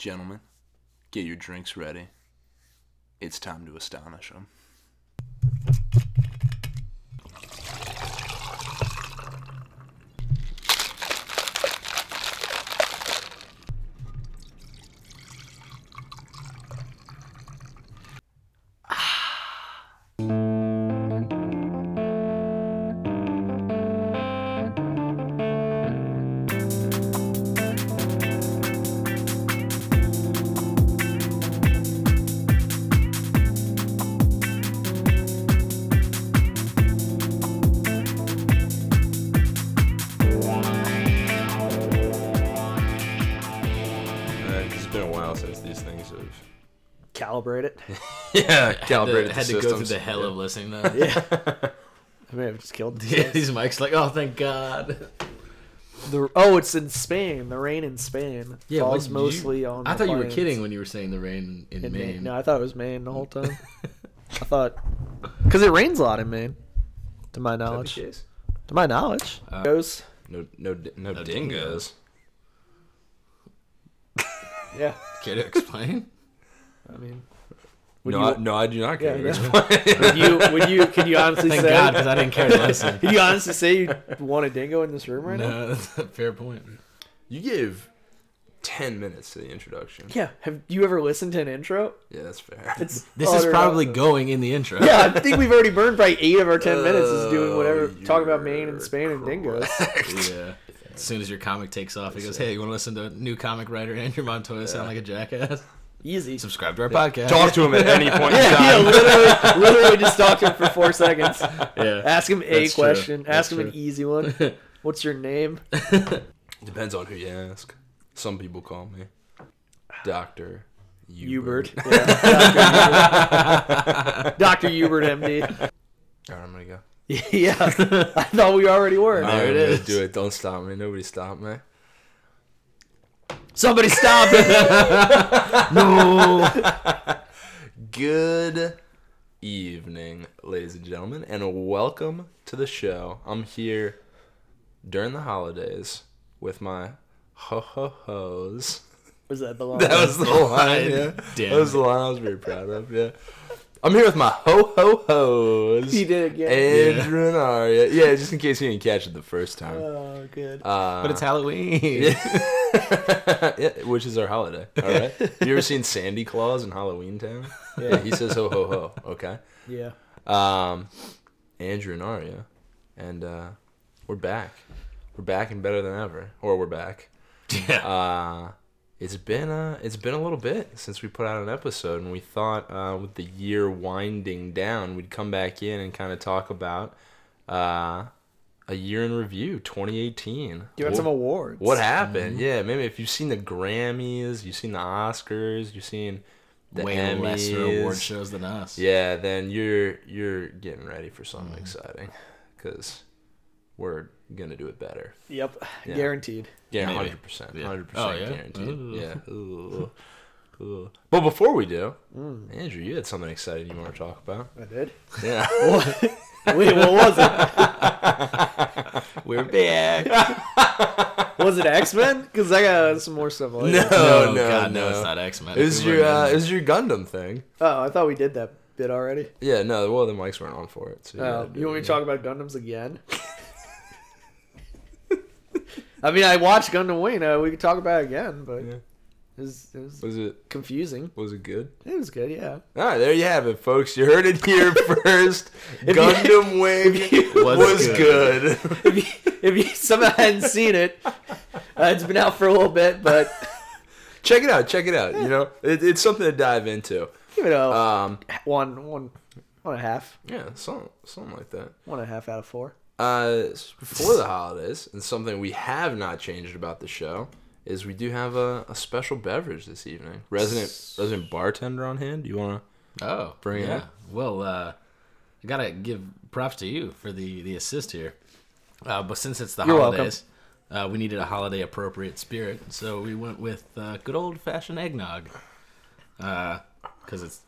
Gentlemen, get your drinks ready. It's time to astonish them. calibrated to, had the to go through the hell of listening though. Yeah. I may have just killed Yeah, these mics like, oh thank God. The oh, it's in Spain. The rain in Spain Yeah, falls what- mostly you- on. I the thought you were kidding when you were saying the rain in, in Maine. Maine. No, I thought it was Maine the whole time. I thought because it rains a lot in Maine, to my Is that the knowledge. To my knowledge, Uh, goes. No, no, di- no, No dingoes. Yeah, Care to explain? I mean, would No, you, I, no, I do not care. yeah. explain. would you? Would you? Can you honestly Thank say? God, because I didn't care to listen. Can you honestly say you want a dingo in this room right now? no, that's a fair point. you gave ten minutes to the introduction. Yeah. Have you ever listened to an intro? Yeah, that's fair. It's This is probably nonsense. going in the intro. Yeah, I think we've already burned probably eight of our ten oh, minutes is doing whatever, Oh, talking about Maine and you're Spain and dingoes. yeah. As soon as your comic takes off, he goes, "Hey, you want to listen to new comic writer Andrew Montoya sound like a jackass? Easy. Subscribe to our podcast." Talk to him at any point in Yeah, yeah, literally, literally just talk to him for four seconds. Yeah. Ask him a That's true. question. That's Ask him an easy one. What's your name? Depends on who you ask. Some people call me Doctor Hubert. Yeah, Dr. Hubert, MD. All right, I'm gonna go. Yeah, I thought we already were. All There right, it I'm gonna. Do it. Don't stop me. Nobody stop me. Somebody stop it. No. Good evening, ladies and gentlemen, and welcome to the show. I'm here during the holidays with my ho ho ho's. Was that the line? That was the line. Yeah, Damn that was the line I was very proud of. Yeah, I'm here with my ho ho ho's. He did it again. Andrew and Aria. Yeah, just in case you didn't catch it the first time. Oh, good. Uh, But it's Halloween. yeah, which is our holiday. All right. Have you ever seen Sandy Claws in Halloween Town? Yeah, he says ho ho ho. Okay. Yeah. Um, Andrew and Aria, and uh, we're back. We're back and better than ever, or we're back. Yeah. Uh, it's been uh, it's been a little bit since we put out an episode, and we thought uh, with the year winding down, we'd come back in and kind of talk about uh, a year in review, 2018. Give out What- some awards. what happened? Yeah, maybe if you've seen the Grammys, you've seen the Oscars, you've seen the Way Emmys, lesser award shows than us. yeah, then you're you're getting ready for something Mm. exciting, because we're gonna do it better. Yep. Yeah. Guaranteed. Yeah, hundred percent, Yeah. hundred Oh, percent yeah? guaranteed. Ooh. Yeah. Ooh. Ooh. But before we do, Mm. Andrew, you had something exciting you want to talk about? I did. Yeah. Wait, what was it? We're back. Was it X Men? Because I got some more stuff. Later. No, no, no, God, no, no. it's not X Men. it was your uh, it was your Gundam thing. Oh, I thought we did that bit already. Yeah. No. Well, the mics weren't on for it. So you Oh, you want me it to talk about Gundams again? I mean, I watched Gundam Wing. Uh, we could talk about it again, but Yeah. it, was, it was Was it confusing. was it good? It was good, yeah. All right, there you have it, folks. You heard it here first. If you- Gundam Wing Was was, good. good. if you, if you somehow hadn't seen it, uh, it's been out for a little bit, but check it out. Check it out. You know, it, it's something to dive into. give it a Um, one, one, one and a half, yeah, something, something like that. one and a half out of four. Uh, before the holidays, and something we have not changed about the show is we do have a, a special beverage this evening. Resident resident bartender on hand. Do you want to? Oh, Bring it yeah. up. Well, uh, I gotta give props to you for the the assist here. Uh, but since it's the You're holidays, uh, we needed a holiday appropriate spirit, so we went with uh, good old fashioned eggnog. Because it's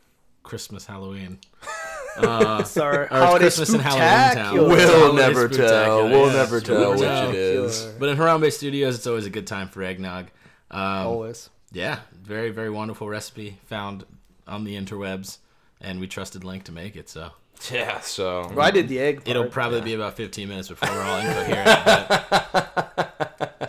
Christmas, Halloween. Uh, Sorry, or holiday Christmas in Halloween Town. We'll holiday never tell. We'll yeah. never tell which Spooktacular. it is. But in Harambe Studios, it's always a good time for eggnog. Um, Always. Yeah, very very wonderful recipe found on the interwebs, and we trusted Link to make it. So Yeah, so Well, I did the egg. Part. it'll probably be about 15 minutes before we're all incoherent.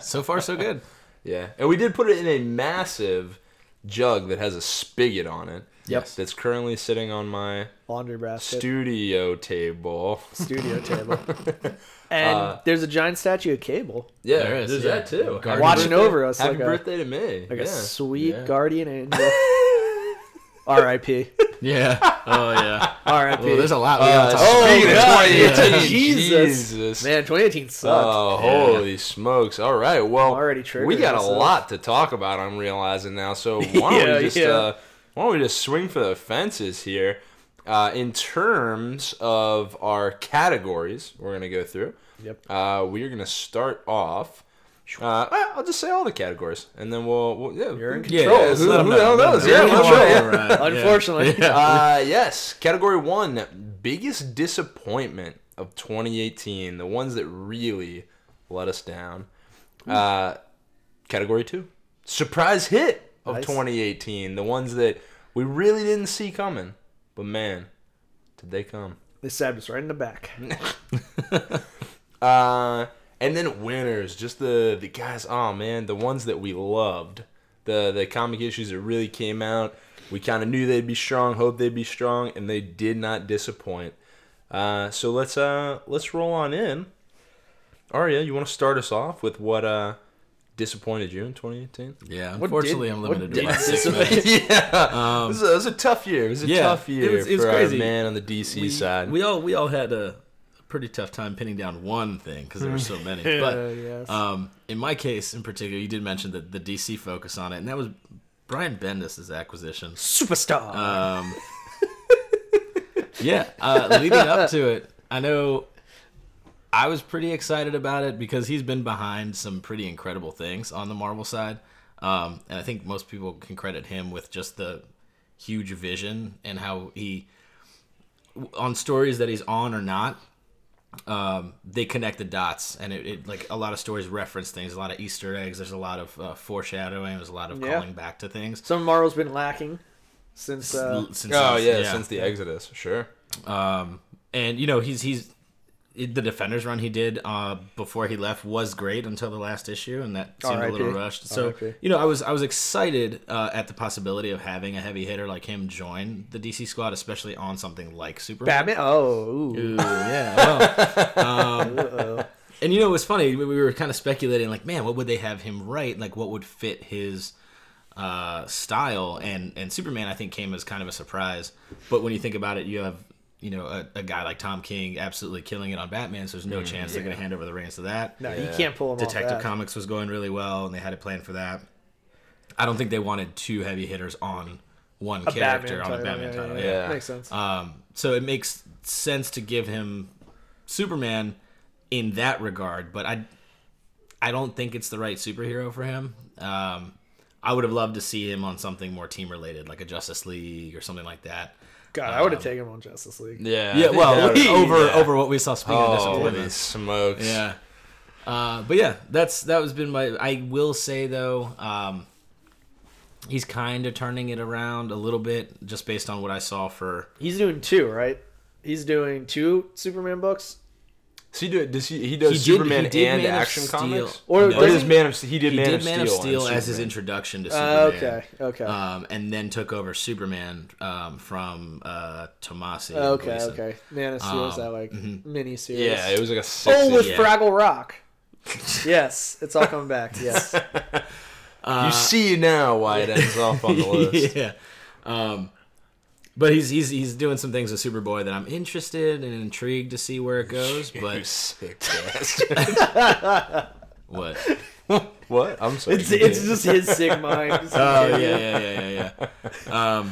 so far, so good. yeah, and we did put it in a massive jug that has a spigot on it. Yep. That's currently sitting on my laundry basket, studio table. studio table, and Uh, there's a giant statue of Cable Yeah, There is, there's yeah. that too. Guardian watching birthday- over us Happy like a birthday to me. like yeah. a sweet Yeah. guardian angel. R.I.P. Yeah. Oh yeah. R.I.P. Well, there's a lot we Uh, gotta talk Oh, speaking of God, 2018, yeah. Jesus. Jesus. Man, 2018 sucked. Oh, holy smokes. All right. Well, I'm already triggered we got a myself. lot to talk about, I'm realizing now. So why don't Yeah, we just yeah. uh, why don't we just swing for the fences here? Uh, in terms of our categories, we're gonna go through. Yep. Uh, we are gonna start off. Uh, I'll just say all the categories, and then we'll, we'll yeah. You're in control. Yeah, just who, let 'em who the hell knows? Yeah, Let 'em that's know. right. yeah. All right, yeah. Unfortunately. Yeah. Uh, yes. Category one, biggest disappointment of 2018. The ones that really let us down. Uh, category two, surprise hit of Nice. 2018. The ones that we really didn't see coming, but man, did they come? They stabbed us right in the back. Uh, and then winners, just the the guys. Oh man, the ones that we loved, the the comic issues that really came out. We kind of knew they'd be strong, hoped they'd be strong, and they did not disappoint. Uh, so let's uh let's roll on in. Arya, you want to start us off with what uh disappointed you in 2018? Yeah. Unfortunately, did- I'm limited to about six dissipate? minutes. yeah, it, was a, it was a tough year. It was a yeah, tough it year was- it was for crazy. our man on the DC we, side. we all we all had a pretty tough time pinning down one thing because there were so many. But Uh, yes. um, in my case, in particular, you did mention the the DC focus on it, and that was Brian Bendis' acquisition. Superstar. Um, yeah, uh, leading up to it, I know I was pretty excited about it because he's been behind some pretty incredible things on the Marvel side, um, and I think most people can credit him with just the huge vision and how he on stories that he's on or not um, they connect the dots and it, it like a lot of stories reference things a lot of easter eggs there's a lot of uh, foreshadowing there's a lot of Yeah. calling back to things Some Marvel's been lacking since. Uh, Since oh he's- yeah, since the Exodus, sure. Um, and you know he's he's it- the defenders run he did uh, before he left was great until the last issue, and that seemed a little rushed. So you know I was I was excited uh, at the possibility of having a heavy hitter like him join the DC squad, especially on something like Superman. Batman. Oh, ooh. Ooh, yeah. Well, um, and you know, it was funny. We we were kind of speculating, like, man, what would they have him write? Like, what would fit his uh, style? And and Superman, I think, came as kind of a surprise. But when you think about it, you have you know a, a guy like Tom King absolutely killing it on Batman. So there's no chance they're going to hand over the reins to that. No, you can't pull him Detective off that. Comics was going really well, and they had a plan for that. I don't think they wanted two heavy hitters on one A character Batman on a Batman yeah, title. yeah, yeah. Yeah. Makes sense. Um, so it makes sense to give him Superman in that regard, but I I don't think it's the right superhero for him. Um, I would have loved to see him on something more team related, like a Justice League or something like that. God, I would have taken him on Justice League. Yeah. Yeah, well, that over yeah. over what we saw. Speaking of Holy disappointment, smokes. yeah. Uh, but yeah, that's that was been my. I will say though, um, he's kind of turning it around a little bit, just based on what I saw for He's doing two, right? He's doing two Superman books. Does he do? Does he? He does He did- Superman he did and Man Action comics. Or Or does does he- Man of he did he Man did of Man Steel, of Steel and as his introduction to Uh, Superman. okay, okay, Um, and then took over Superman um, from uh, Tomasi. okay, okay. Man of Steel is Um, that like mini series? Yeah, it was like a six. Oh, with yeah. Fraggle Rock. yes, it's all coming back. Yes. you see now why it ends off on the list. yeah. Um, but he's he's he's doing some things with Superboy that I'm interested and intrigued to see where it goes. You But sick bastard. what? what? I'm sorry. it's it's just his sick mind. Oh yeah, yeah, yeah, yeah, yeah. Um,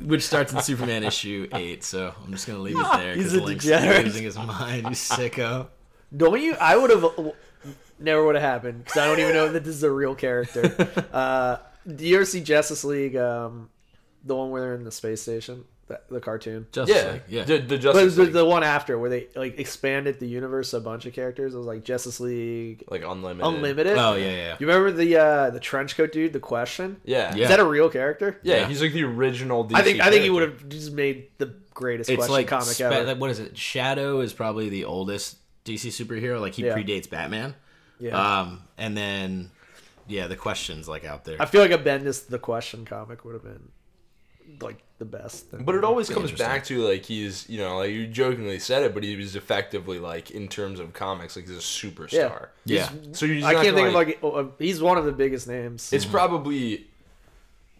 which starts in Superman issue eight. So I'm just gonna leave it there. He's 'cause a Link's degenerate. losing his mind. You sicko. Don't you? I would have never would have happened because I don't even know that this is a real character. Uh, do you ever see Justice League? Um, the one where they're in the space station. the, the cartoon. Justice Yeah, League. Yeah. The, the Justice the, League, the one after where they like expanded the universe a bunch of characters. It was like Justice League like unlimited. Unlimited. oh yeah, yeah. You remember the uh the trench coat dude? The question. Yeah, Yeah. Is that a real character? yeah, Yeah. He's like the original. DC I think I think he would have just made the greatest It's question like, comic spe- ever. like, what is it? Shadow is probably the oldest DC superhero. Like he Yeah. predates Batman. yeah. Um, and then yeah, the questions like out there. I feel like a Bendis the question comic would have been like the best. Thing. But it always comes back to like he's, you know, like you jokingly said it, but he was effectively like in terms of comics, like he's a superstar. yeah. So you're I can't gonna, think of like oh, uh, he's one of the biggest names. It's probably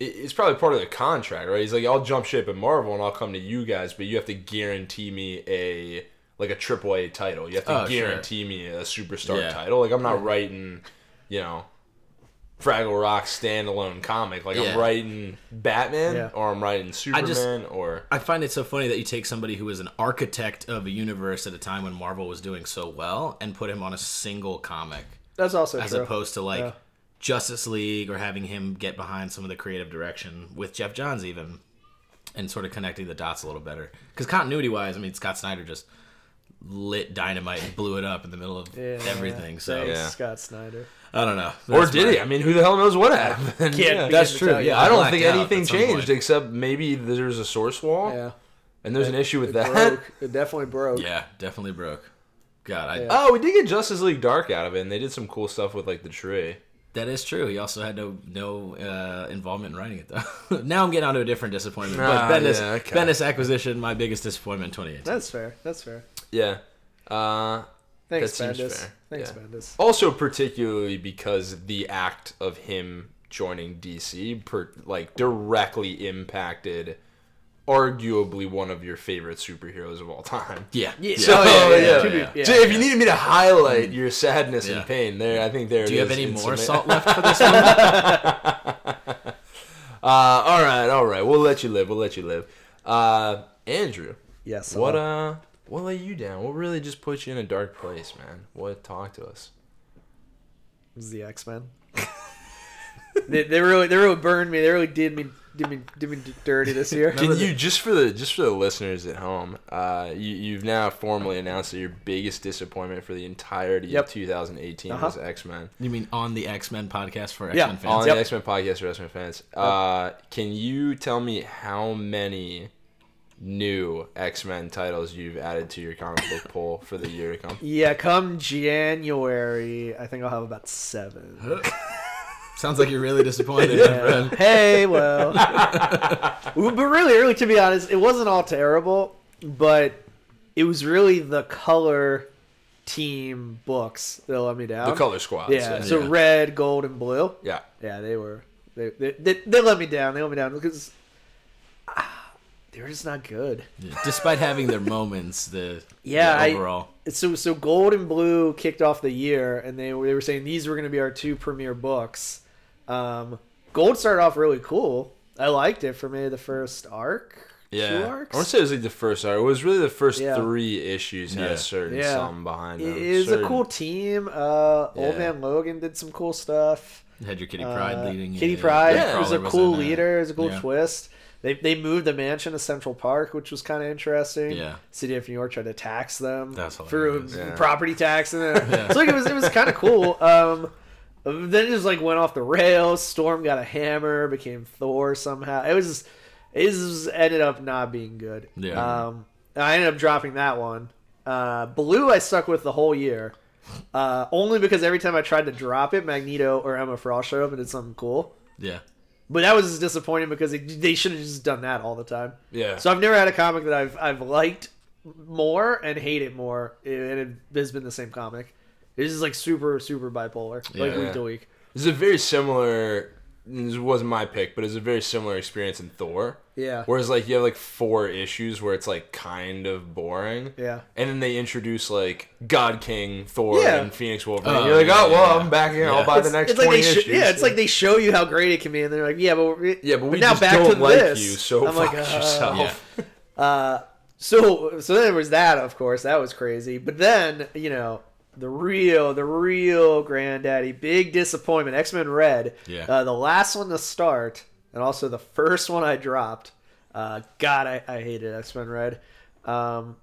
it's probably part of the contract, right? He's like, I'll jump ship at Marvel and I'll come to you guys, but you have to guarantee me a like a triple A title. You have to Oh, sure. guarantee me a superstar Yeah. title. Like I'm not writing, you know, Fraggle Rock standalone comic. Like Yeah. I'm writing Batman Yeah. or I'm writing Superman just- or I find it so funny that you take somebody who was an architect of a universe at a time when Marvel was doing so well and put him on a single comic That's also as true. opposed to like Yeah. Justice League or having him get behind some of the creative direction with Geoff Johns even and sort of connecting the dots a little better. Because continuity wise, I mean Scott Snyder just lit dynamite and blew it up in the middle of Yeah, everything. So Yeah. Scott Snyder. I don't know. or did my- he? I mean, who the hell knows what happened? Yeah. That's true, yeah. I don't think anything changed point. except maybe there's a source wall Yeah, and there's an issue with it that. broke. It definitely broke. Yeah, definitely broke. God, I, Yeah. Oh, we did get Justice League Dark out of it, and they did some cool stuff with like the tree. That is true. He also had no no uh, involvement in writing it though. now I'm getting onto a different disappointment. Ah, but Bendis, yeah, okay. Bendis acquisition, my biggest disappointment in 2018. That's fair. That's fair. Yeah. Uh, Thanks, That seems Bendis. fair. Thanks, Yeah. Bendis. also, particularly because the act of him joining DC, per, like directly impacted, arguably one of your favorite superheroes of all time. Yeah. Yeah. So, Oh, yeah, yeah, yeah, yeah. yeah. Yeah. So if you needed me to highlight your sadness Yeah. and pain, there, I think there. Do it you have any in more some- salt left for this one? Uh, all right, all right. We'll let you live. We'll let you live. Uh, Andrew, Yes. what uh, uh, what lay you down? What really just put you in a dark place, man? What talk to us? was the X Men. they, they really they really burned me. They really did me did me did me dirty this year. Can you just for the just for the listeners at home? Uh, you you've now formally announced that your biggest disappointment for the entirety Yep. of 2018 Uh-huh. was X Men. you mean on the X Men podcast for X Yeah. Men On fans? Yep. the X Men podcast for X Men fans, uh, can you tell me how many new X Men titles you've added to your comic book pool for the year to come? Yeah, come January, I think I'll have about seven. Sounds like you're really disappointed, Yeah. friend. Hey, well, but really, really, to be honest, it wasn't all terrible, but it was really the color team books that let me down. The Color Squad. yeah. So Yeah. red, gold, and blue. yeah. Yeah, they were. They they, they, they let me down. They let me down because ah, they were just not good. Yeah. Despite having their moments, the Yeah, the I- overall. So so gold and blue kicked off the year, and they were, they were saying these were going to be our two premier books. Um, gold started off really cool. I liked it for maybe the first arc. Two Yeah, arcs. I want to say it was like the first arc. It was really the first Yeah. three issues had Yeah. a certain Yeah. something behind them. It is a certain- cool team. Uh, Old Man Logan did some cool stuff. had your Kitty Pryde Uh, leading. Kitty. Pryde Yeah. was a cool leader. It was a cool Yeah. twist. They, they moved the mansion to Central Park, which was kind of interesting. Yeah. City of New York tried to tax them That's for. Yeah. property tax, and then, so like it was it was kind of cool. Um, then it just like went off the rails. Storm got a hammer, became Thor somehow. It was it just ended up not being good. Yeah. Um, I ended up dropping that one. Uh, Blue I stuck with the whole year. Uh, only because every time I tried to drop it, Magneto or Emma Frost showed up and did something cool. Yeah. But that was disappointing because they, they should have just done that all the time. Yeah. So I've never had a comic that I've I've liked more and hated more, and it has been the same comic. It's just like super super bipolar, like Yeah. week to week. This is a very similar. This wasn't my pick, but it's a very similar experience in Thor. Yeah. Whereas like you have like four issues where it's like kind of boring. Yeah. And then they introduce like God King, Thor, Yeah. and Phoenix Wolverine. Oh, You're like, oh well, yeah. I'm back in. I'll buy It's, the next it's like twenty sh- issues. yeah, it's like they show you how great it can be, and they're like, yeah, but we're, Yeah, but we now just back don't to like this. you, so I'm fuck like, uh, yourself. Yeah. Uh, so so then there was that, of course, that was crazy. But then you know the real the real granddaddy big disappointment X Men Red. Yeah. Uh, the last one to start, and also the first one I dropped. Uh, God, I, I hated X Men Red. Um,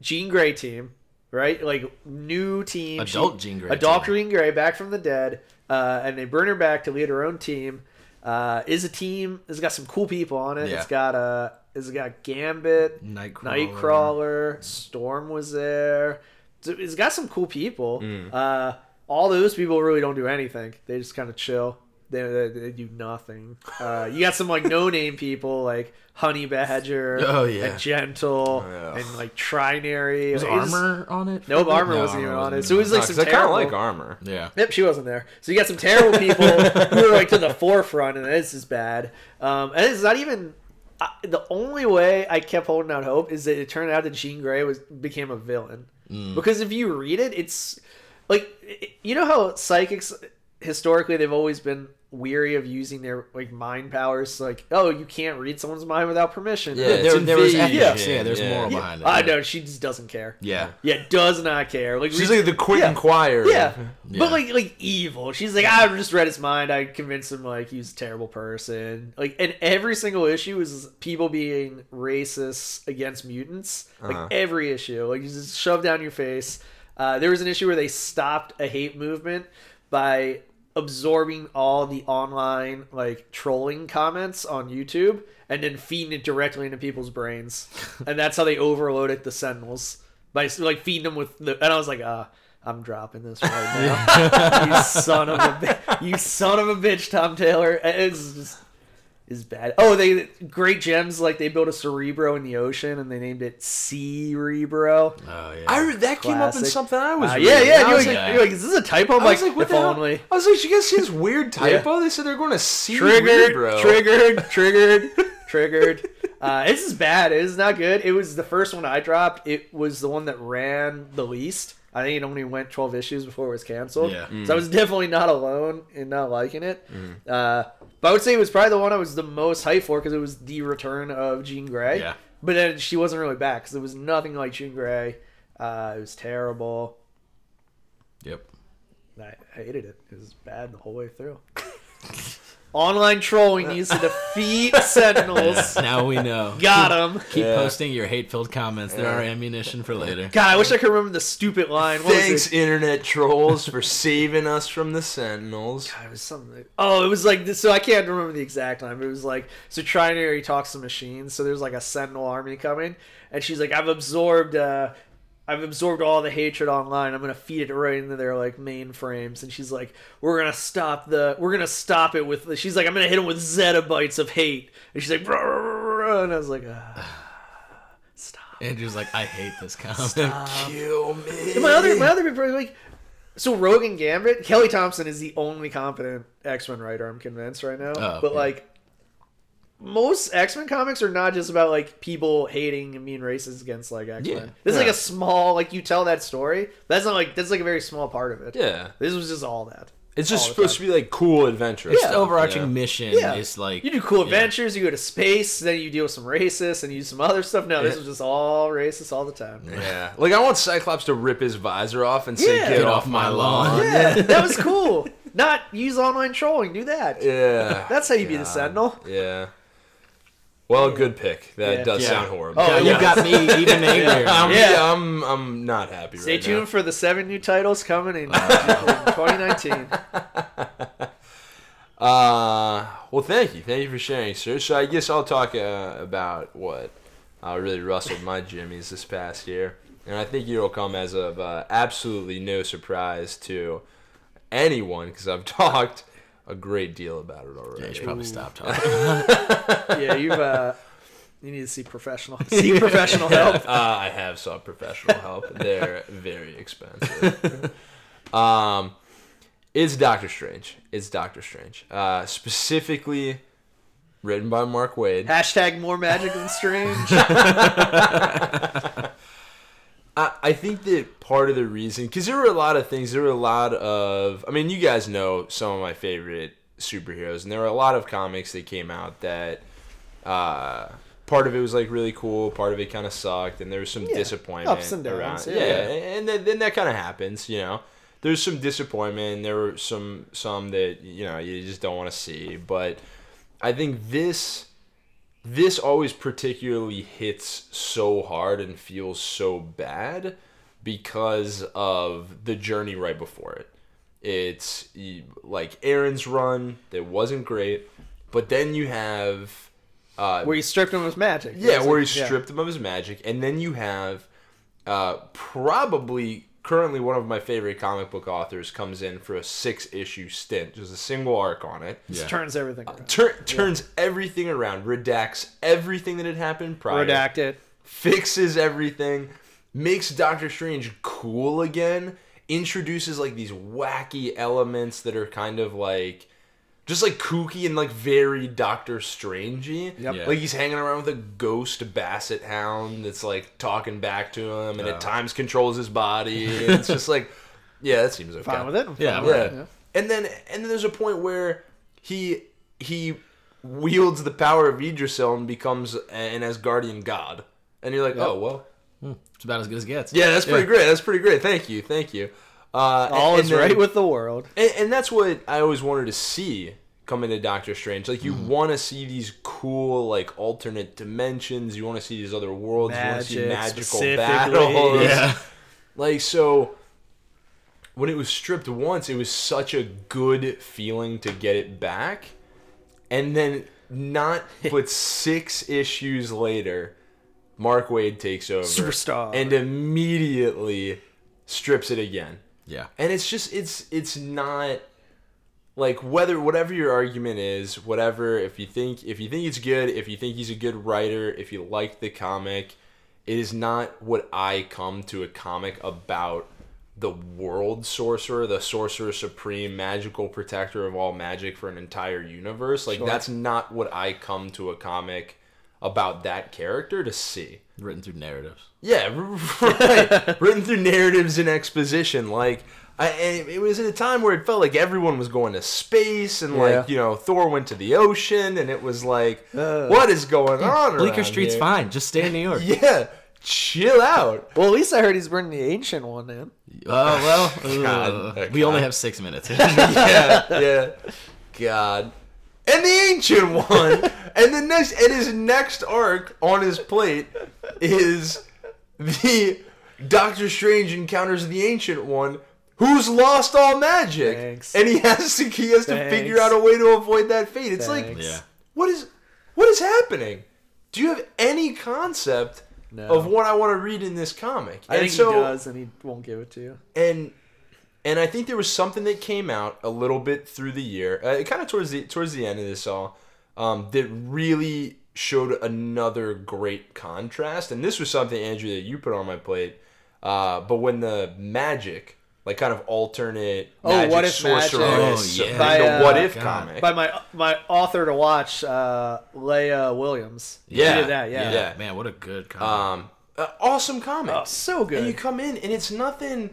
Jean Grey team, right? Like new team. Adult Jean Grey Adult team. Jean Grey back from the dead, uh, and they bring her back to lead her own team. Uh, is a team. It's got some cool people on it. Yeah. It's got uh, it's got Gambit, Nightcrawler. Nightcrawler, Storm was there. So It's got some cool people. Mm. Uh, all those people really don't do anything. They just kind of chill. They, they, they do nothing. Uh, you got some like no name people like Honey Badger, Oh, yeah. and Gentle, yeah. and like Trinary. Was It was- armor on it? Nope, armor No, wasn't even on it. So it was No, like 'cause some I kind of like armor. Yeah. Yep, she wasn't there. So you got some terrible people who are like to the forefront, and this is bad. Um, and it's not even I, the only way I kept holding out hope is that it turned out that Jean Grey was became a villain. Mm. Because if you read it, it's like you know how psychics historically they've always been weary of using their like mind powers. Like, oh, you can't read someone's mind without permission. Yeah, there, there was invasion. ethics. Yeah, there's Yeah. moral Yeah, behind it. I know she just doesn't care. Yeah. Yeah, does not care. Like She's read- like the quick Yeah. Choir. Yeah. Yeah. But like like evil. She's like, I just read his mind. I convinced him like he's a terrible person. Like and every single issue is people being racist against mutants. Like Uh-huh. every issue. Like you just shove down your face. Uh, there was an issue where they stopped a hate movement by absorbing all the online like trolling comments on YouTube and then feeding it directly into people's brains. and that's how they overloaded the Sentinels by like feeding them with the. And I was like, ah, I'm dropping this right now. you son of a you son of a bitch, Tom Taylor. It's just is bad. Oh, they great gems like they built a Cerebro in the ocean and they named it Cerebro. Oh yeah. I re- that came up in something I was Uh, reading. yeah, yeah. I You're was like, like, you're like, is this a typo? I'm I was like, like, what the hell? only. I was like, you guys see this weird typo? They said they're going to Cerebro. Triggered, triggered, triggered, triggered. Uh, this is bad. It is not good. It was the first one I dropped. It was the one that ran the least. I think it only went 12 issues before it was canceled. Yeah. So I was definitely not alone in not liking it. Uh, but I would say it was probably the one I was the most hyped for because it was the return of Jean Grey. Yeah. But then she wasn't really back because it was nothing like Jean Grey. Uh, it was terrible. Yep. I hated it. It was bad the whole way through. Online trolling needs to defeat Sentinels. Now we know. Got him. Keep Yeah. posting your hate-filled comments. There are ammunition for later. God, I wish I could remember the stupid line. What Thanks, was it? internet trolls, for saving us from the Sentinels. God, it was something. Oh, it was like this. So I can't remember the exact line. But it was like so. Trinary talks to machines. So there's like a Sentinel army coming, and she's like, "I've absorbed." uh I've absorbed all the hatred online. I'm gonna feed it right into their like mainframes, and she's like, "We're gonna stop the. We're gonna stop it with." She's like, "I'm gonna hit them with zettabytes of hate," and she's like, "Bruh, bruh, bruh," and I was like, ah, "Stop." Andrew's like, I hate this comic. Kill me. And my other my other people problem, like so Rogan Gambit, Kelly Thompson is the only competent X Men writer I'm convinced right now. Oh, but yeah. like most X Men comics are not just about like people hating and being racist against like X Men. Yeah. This is like a small like you tell that story. That's not like that's like a very small part of it. Yeah. This was just all that. It's just All the supposed to be like cool adventure. It's Yeah. the overarching Yeah. mission Yeah. is like You do cool yeah. adventures, you go to space, then you deal with some racists and you do some other stuff. No, this was just all racist all the time. Yeah. Like I want Cyclops to rip his visor off and say, Yeah. "Get, Get off, off my my lawn." lawn. Yeah, that was cool. Not use online trolling. Do that. Yeah. That's how you be the Sentinel. Yeah. Well, good pick. That Yeah. does Yeah. sound horrible. Oh, Yeah, yeah. You got me even angrier. I'm, Yeah. yeah. I'm I'm not happy Stay right tuned now. for the seven new titles coming in, in 2019. Uh, well, thank you, thank you for sharing, sir. So I guess I'll talk uh, about what uh, really rustled my jimmies this past year, and I think it'll come as of uh, absolutely no surprise to anyone because I've talked a great deal about it Yeah, you should probably stop talking. Yeah, you've uh, you need to see professional, seek professional help. uh, I have sought professional help. They're very expensive. um, it's Doctor Strange. It's Doctor Strange. Uh, specifically written by Mark Waid. Hashtag more magic than strange. I, I think that part of the reason, because there were a lot of things, there were a lot of, I mean, you guys know some of my favorite superheroes, and there were a lot of comics that came out that uh, part of it was like really cool, part of it kind of sucked, and there was some Yeah, disappointment ups and downs, around. yeah. Yeah, and then, then that kind of happens, you know. There's some disappointment. There were some some that you know you just don't want to see, but I think this this always particularly hits so hard and feels so bad because of the journey right before it. It's like Aaron's run that wasn't great, but then you have uh, Where he stripped him of his magic. yeah, where he yeah. stripped him of his magic, and then you have uh, probably currently one of my favorite comic book authors comes in for a six issue stint, just a single arc on it. Just Yeah. turns everything uh, around. Tur- turns everything around, redacts everything that had happened prior, Redact it. fixes everything, makes Doctor Strange cool again, introduces like these wacky elements that are kind of like just like kooky and like very Doctor Strangey. Yep. Yeah. Like he's hanging around with a ghost basset hound that's like talking back to him and Oh. at times controls his body. it's just like, yeah, that seems okay. Fine with it. I'm Yeah, with Yeah. it, And then and then there's a point where he he wields the power of Idrisil and becomes an Asgardian god. And you're like, oh well, It's about as good as it gets. yeah, that's pretty great. That's pretty great. Thank you, thank you. Uh, All and is then- right with the world. and, and that's what I always wanted to see come into Doctor Strange. Like Mm-hmm. you want to see these cool like alternate dimensions. You want to see these other worlds. you want to see magical battles. Yeah. Like so when it was stripped once, it was such a good feeling to get it back. And then not but 6 issues later, Mark Waid takes over Superstar. and immediately strips it again. Yeah. And it's just it's it's not like whether whatever your argument is, whatever if you think if you think it's good, if you think he's a good writer, if you like the comic, it is not what I come to a comic about the world sorcerer, the sorcerer supreme, magical protector of all magic for an entire universe. Like that's not what I come to a comic about that character to see. Written through narratives. Yeah, right. Written through narratives and exposition. Like, I, it was at a time where it felt like everyone was going to space, and Yeah. like you know, Thor went to the ocean, and it was like, Uh. what is going on? Bleecker Street's here? fine. Just stay in New York. Yeah, chill out. Well, at least I heard he's bringing the ancient one in. Oh well. God. uh, we only have six minutes. yeah, yeah. God. And the ancient one, and the next, and his next arc on his plate is the Doctor Strange encounters the ancient one, who's lost all magic, Thanks. and he has to he has to Thanks. figure out a way to avoid that fate. It's like, yeah. what is what is happening? Do you have any concept No. of what I want to read in this comic? I And think so- he does, and he won't give it to you. and and I think there was something that came out a little bit through the year, uh, kind of towards the towards the end of this all, um, that really showed another great contrast. And this was something Andrew that you put on my plate. Uh, but when the magic, like kind of alternate Oh, magic What If sorcerer, Magic. Oh, yeah. By, the uh, What If God. comic. By my my author to watch, uh, Leah Williams. She Yeah. did that. Yeah. Yeah. Man, what a good comic. um, uh, awesome comic. Oh, so good. And you come in, and it's nothing.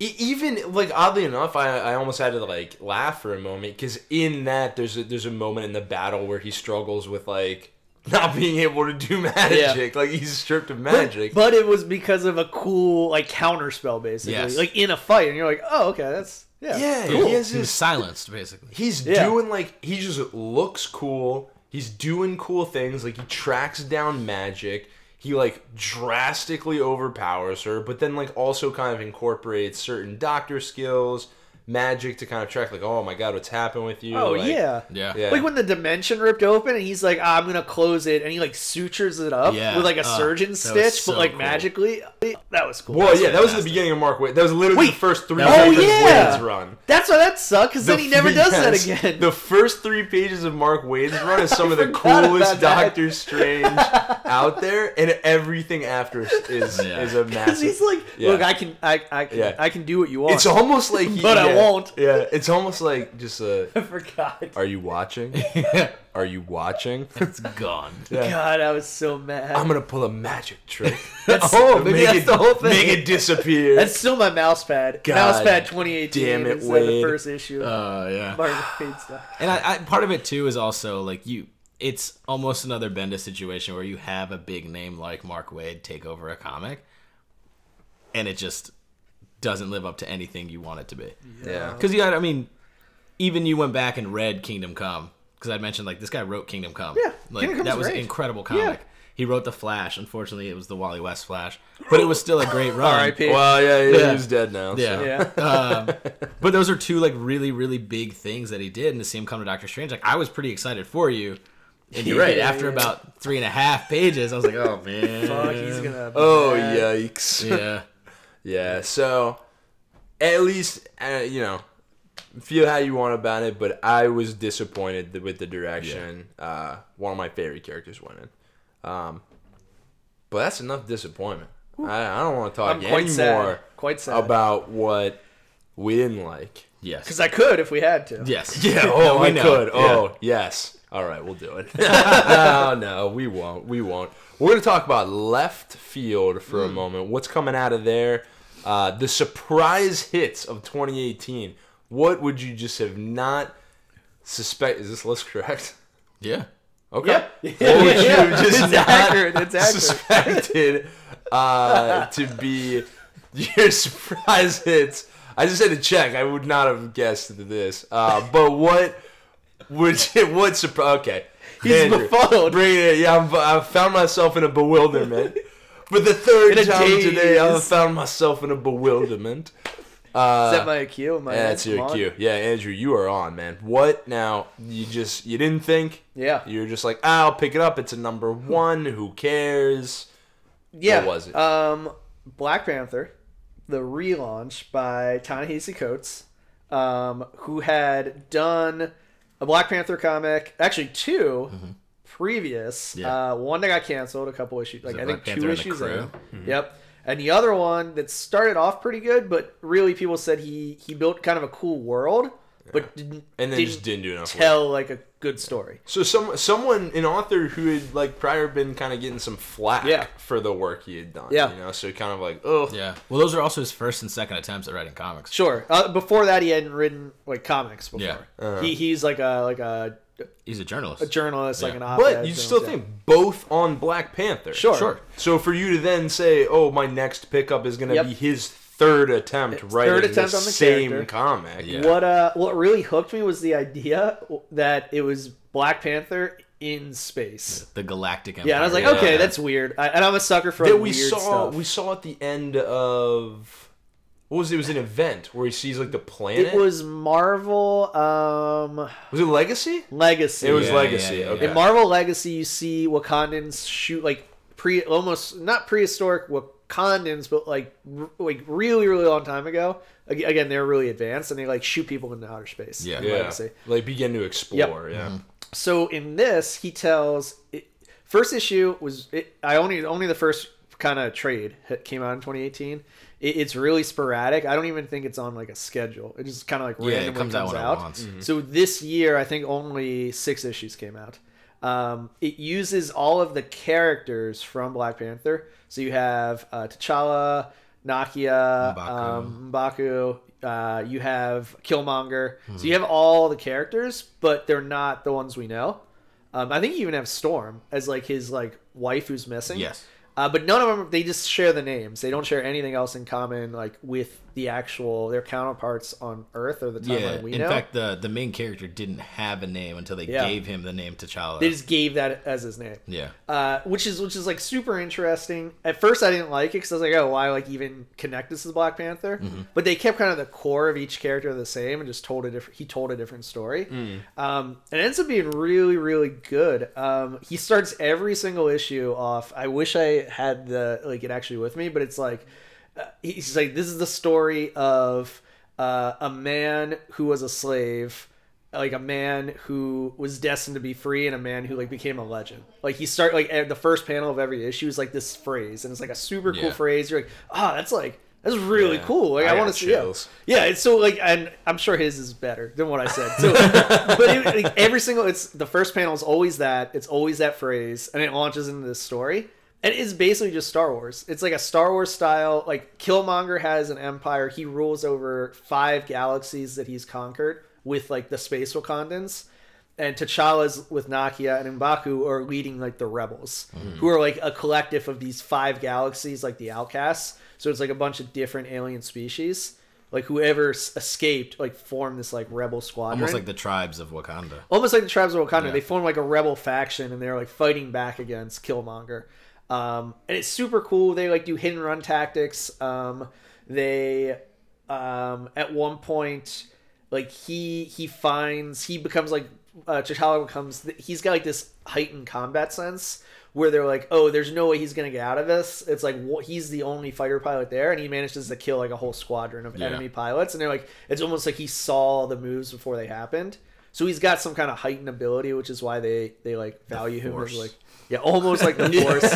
e- Even like oddly enough, I, I almost had to like laugh for a moment because in that there's a, there's a moment in the battle where he struggles with like not being able to do magic, like he's stripped of magic. But it was because of a cool like counter spell, basically, Yes. like in a fight, and you're like, oh, okay, that's yeah, yeah, cool. he has he was silenced, basically. He's Yeah. doing like he just looks cool. He's doing cool things. Like he tracks down magic. He like drastically overpowers her, but then like also kind of incorporates certain doctor skills, magic to kind of track like, oh my god, what's happened with you? Oh Like, yeah. Yeah. Yeah. Like when the dimension ripped open and he's like, "Ah, I'm gonna close it, and he like sutures it up Yeah. with like a Uh, surgeon stitch, so but like cool. magically. That was cool. Well, yeah, that was the beginning of Mark Waid. That was literally Wait. the first three pages Oh, of yeah. Waid's run. That's why that sucked because then he never does yes, that again. The first three pages of Mark Waid's run is some of the coolest about that. Doctor Strange out there, and everything after is is, Yeah. is a Because massive. he's like, Yeah. look, I can, I, I can, Yeah. I can do what you want. It's almost like he, But I yeah, won't. Yeah, it's almost like just a. I forgot. Are you watching? Are you watching? It's gone. Yeah. God, I was so mad. I'm gonna pull a magic trick. oh, maybe make that's it, the whole thing. Make it disappear. That's still my mouse pad. God mouse pad 2018 damn it, is uh, the first issue. Uh, yeah. Martin Wade stuff. And I, I, part of it too is also like you. It's almost another Bendis situation where you have a big name like Mark Waid take over a comic, and it just doesn't live up to anything you want it to be. yeah. Because you got, I mean, even you went back and read Kingdom Come, because I mentioned like this guy wrote Kingdom Come. Yeah, like Kingdom Come's that was an great. incredible Yeah. comic. He wrote the Flash. Unfortunately, it was the Wally West Flash, but it was still a great run. R.I.P. Well, yeah, Yeah. he's dead now. so. Yeah. Yeah. um, but those are two like really really big things that he did, and to see him come to Doctor Strange, like I was pretty excited for you. And you're right. Yeah. After about three and a half pages, I was like, "Oh man, Fuck, he's gonna. be Oh mad. yikes! yeah, Yeah, so at least uh, you know feel how you want about it, but I was disappointed with the direction. Uh, one of my favorite characters went in, um, but that's enough disappointment. I, I don't want to talk I'm quite anymore sad. Quite sad. about what we didn't like. yes, because I could if we had to. yes, Yeah, No, oh, we I know. could. Yeah. Oh, yes. All right, we'll do it. no, no, we won't. We won't. We're going to talk about left field for a moment. What's coming out of there? Uh, the surprise hits of 2018. What would you just have not suspect? Is this list correct? yeah. Okay. Yeah. What would you Yeah. just It's not accurate. It's accurate. suspected uh, to be your surprise hits? I just had to check. I would not have guessed this. Uh, but what would you, what surprise? Okay, He's befuddled. Bring it. Yeah, I'm, I found myself in a bewilderment. For the third time today, I found myself in a bewilderment. Uh, Is that my cue? My yeah, that's your on. cue. Yeah, Andrew, you are on, man. What now? You just you didn't think? Yeah. You're just like, ah, I'll pick it up. It's a number one. Who cares? Yeah. What was it? Um, Black Panther, the relaunch by Ta-Nehisi Coates, um, who had done a Black Panther comic, actually 2 previous. Mm-hmm. Yeah. Uh, one that got canceled, a couple issues, like I think Black two Panther and the issues Crew? in. Mm-hmm. Yep. And the other one that started off pretty good, but really people said he he built kind of a cool world, but didn't And then didn't just didn't do enough. work. tell like a good story. So some someone an author who had like prior been kind of getting some flack Yeah. for the work he had done. Yeah. You know, so kind of like, oh, Yeah. Well, those are also his first and second attempts at writing comics. Sure. Uh, before that, he hadn't written like comics before. Yeah. Uh-huh. he he's like a like a, He's a journalist. a journalist, like an op. But you still think both on Black Panther. Sure. Sure. So for you to then say, "Oh, my next pickup is going to Yep. be his third attempt Third writing attempt the on the same character. comic." Yeah. what uh what really hooked me was the idea that it was Black Panther in space. the Galactic Empire. Yeah, and I was like, Yeah. okay, that's weird. I, and I'm a sucker for That like, we saw stuff. we saw at the end of what was it? It was an event where he sees like the planet. it was Marvel um Was it Legacy? Legacy. It was Yeah, Legacy. yeah, yeah, okay. In Marvel Legacy, you see Wakandans shoot like pre, almost not prehistoric Wakandans, but like r- like really really long time ago. Again, they're really advanced, and they like shoot people into outer space. Yeah. in yeah. Legacy. Like begin to explore. Yeah. So in this, he tells it, first issue was it, I only only the first kind of trade came out in 2018. It, it's really sporadic. I don't even think it's on like a schedule. It just kind of like Yeah, it randomly comes out comes when it out. wants. So this year, I think only six issues came out. Um, it uses all of the characters from Black Panther. So you have uh, T'Challa, Nakia, M'Baku. um, M'Baku. Uh, you have Killmonger. Hmm. So you have all the characters, but they're not the ones we know. Um, I think you even have Storm as like his like wife who's missing. Yes. Uh, but none of them. They just share the names. They don't share anything else in common, like with the actual their counterparts on Earth or the timeline Yeah. we In know. fact, the the main character didn't have a name until they Yeah. gave him the name T'Challa. they just gave that as his name. yeah. uh, which is which is like super interesting. At first, I didn't like it because I was like, oh, why like even connect this to Black Panther? Mm-hmm. But they kept kind of the core of each character the same and just told a different. He told a different story, Mm. um, and it ends up being really really good. Um, he starts every single issue off. I wish I had the like it actually with me, but it's like uh, he's like this is the story of uh, a man who was a slave like a man who was destined to be free and a man who like became a legend like he start like at the first panel of every issue is like this phrase and it's like a super cool Yeah. phree you're like ah that's like that's really Yeah. cool like I i, want to see yeah. yeah it's so like and i'm sure his is better than what i said so but it, like, every single it's the first panel is always that it's always that phrase and it launches into this story and it's basically just Star Wars. It's like a Star Wars style. Like Killmonger has an empire. He rules over five galaxies that he's conquered with like the space Wakandans. And T'Challa's with Nakia and M'Baku are leading like the rebels, who are like a collective of these five galaxies, like the outcasts. So it's like a bunch of different alien species. like whoever s- escaped like formed this like rebel squadron Almost like the tribes of Wakanda. almost like the tribes of Wakanda. Yeah. They formed like a rebel faction, and they're like fighting back against Killmonger. Um, and it's super cool. They like do hit and run tactics. Um, they um, at one point, like he he finds he becomes like uh, T'Challa becomes he's got like this heightened combat sense where they're like, oh, there's no way he's gonna get out of this. It's like wh- he's the only fighter pilot there, and he manages to kill like a whole squadron of Yeah. enemy pilots. And they're like, it's almost like he saw the moves before they happened. So he's got some kind of heightened ability, which is why they they like value him as like yeah, almost like the force.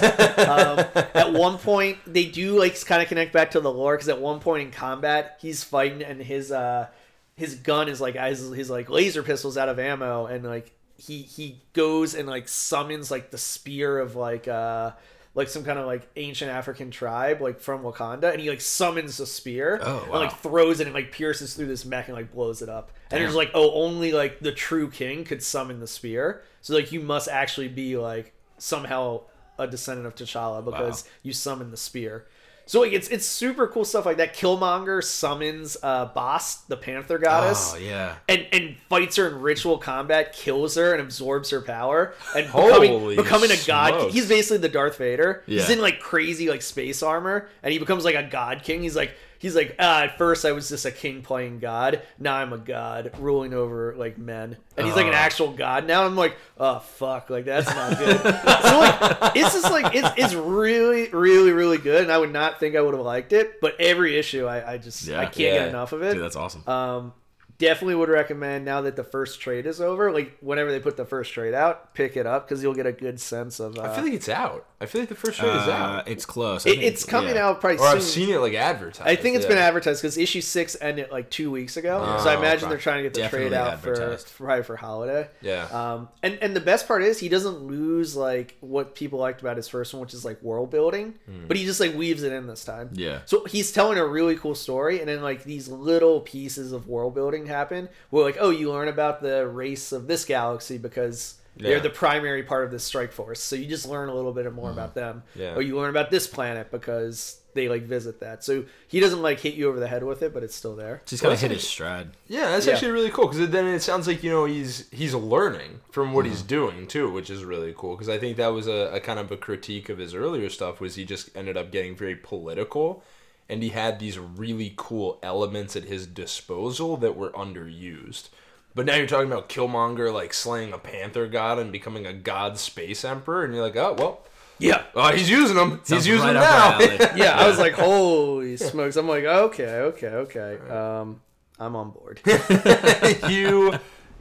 um, at one point, they do like kind of connect back to the lore because at one point in combat, he's fighting and his uh his gun is like as his like laser pistols out of ammo and like he he goes and like summons like the spear of like uh like some kind of like ancient African tribe like from Wakanda and he like summons the spear Oh, and like throws it and like pierces through this mech and like blows it up. And it's like oh only like the true king could summon the spear. So like you must actually be like somehow a descendant of T'Challa because you summon the spear so like it's it's super cool stuff like that Killmonger summons uh Bast the Panther goddess Oh yeah. and and fights her in ritual combat, kills her, and absorbs her power, and becoming, Holy becoming a god. He's basically the Darth Vader. He's in like crazy like space armor, and he becomes like a god king. He's like he's like ah, at first I was just a king playing god. Now I'm a god ruling over like men, and he's like an Oh. actual god. Now I'm like oh fuck, like that's not good. so like it's just like it's it's really really really good, and I would not think I would have liked it, but every issue I I just Yeah. I can't Yeah. get enough of it. Dude, that's awesome. Um, definitely would recommend now that the first trade is over. Like whenever they put the first trade out, pick it up because you'll get a good sense of. Uh, I feel like it's out. I feel like the first trade is Uh, out. it's close. I it, think- it's coming yeah. out probably soon. Or soon. I've seen it like advertised. I think it's yeah. been advertised because issue six ended like two weeks ago, so I Oh, imagine they're trying to get the trade Definitely out for, advertised. for probably for holiday. Yeah. Um, and and the best part is he doesn't lose like what people liked about his first one, which is like world building, Hmm. but he just like weaves it in this time. Yeah. So he's telling a really cool story, and then like these little pieces of world building happen. Where like, oh, you learn about the race of this galaxy because they're the primary part of this strike force. So you just learn a little bit more about them. Yeah. Or you learn about this planet because they like visit that. So he doesn't like hit you over the head with it, but it's still there. Just kind of hit his stride. Yeah, that's Yeah. actually really cool because then it sounds like you know he's he's learning from what Mm-hmm. he's doing too, which is really cool. Because I think that was a, a kind of a critique of his earlier stuff was he just ended up getting very political, and he had these really cool elements at his disposal that were underused. But now you're talking about Killmonger like slaying a Panther god and becoming a god space emperor, and you're like, oh well, Yeah. oh he's using them. He's using right them now. our alley. Yeah, I was like, holy smokes! I'm like, okay, okay, okay. Um, I'm on board. you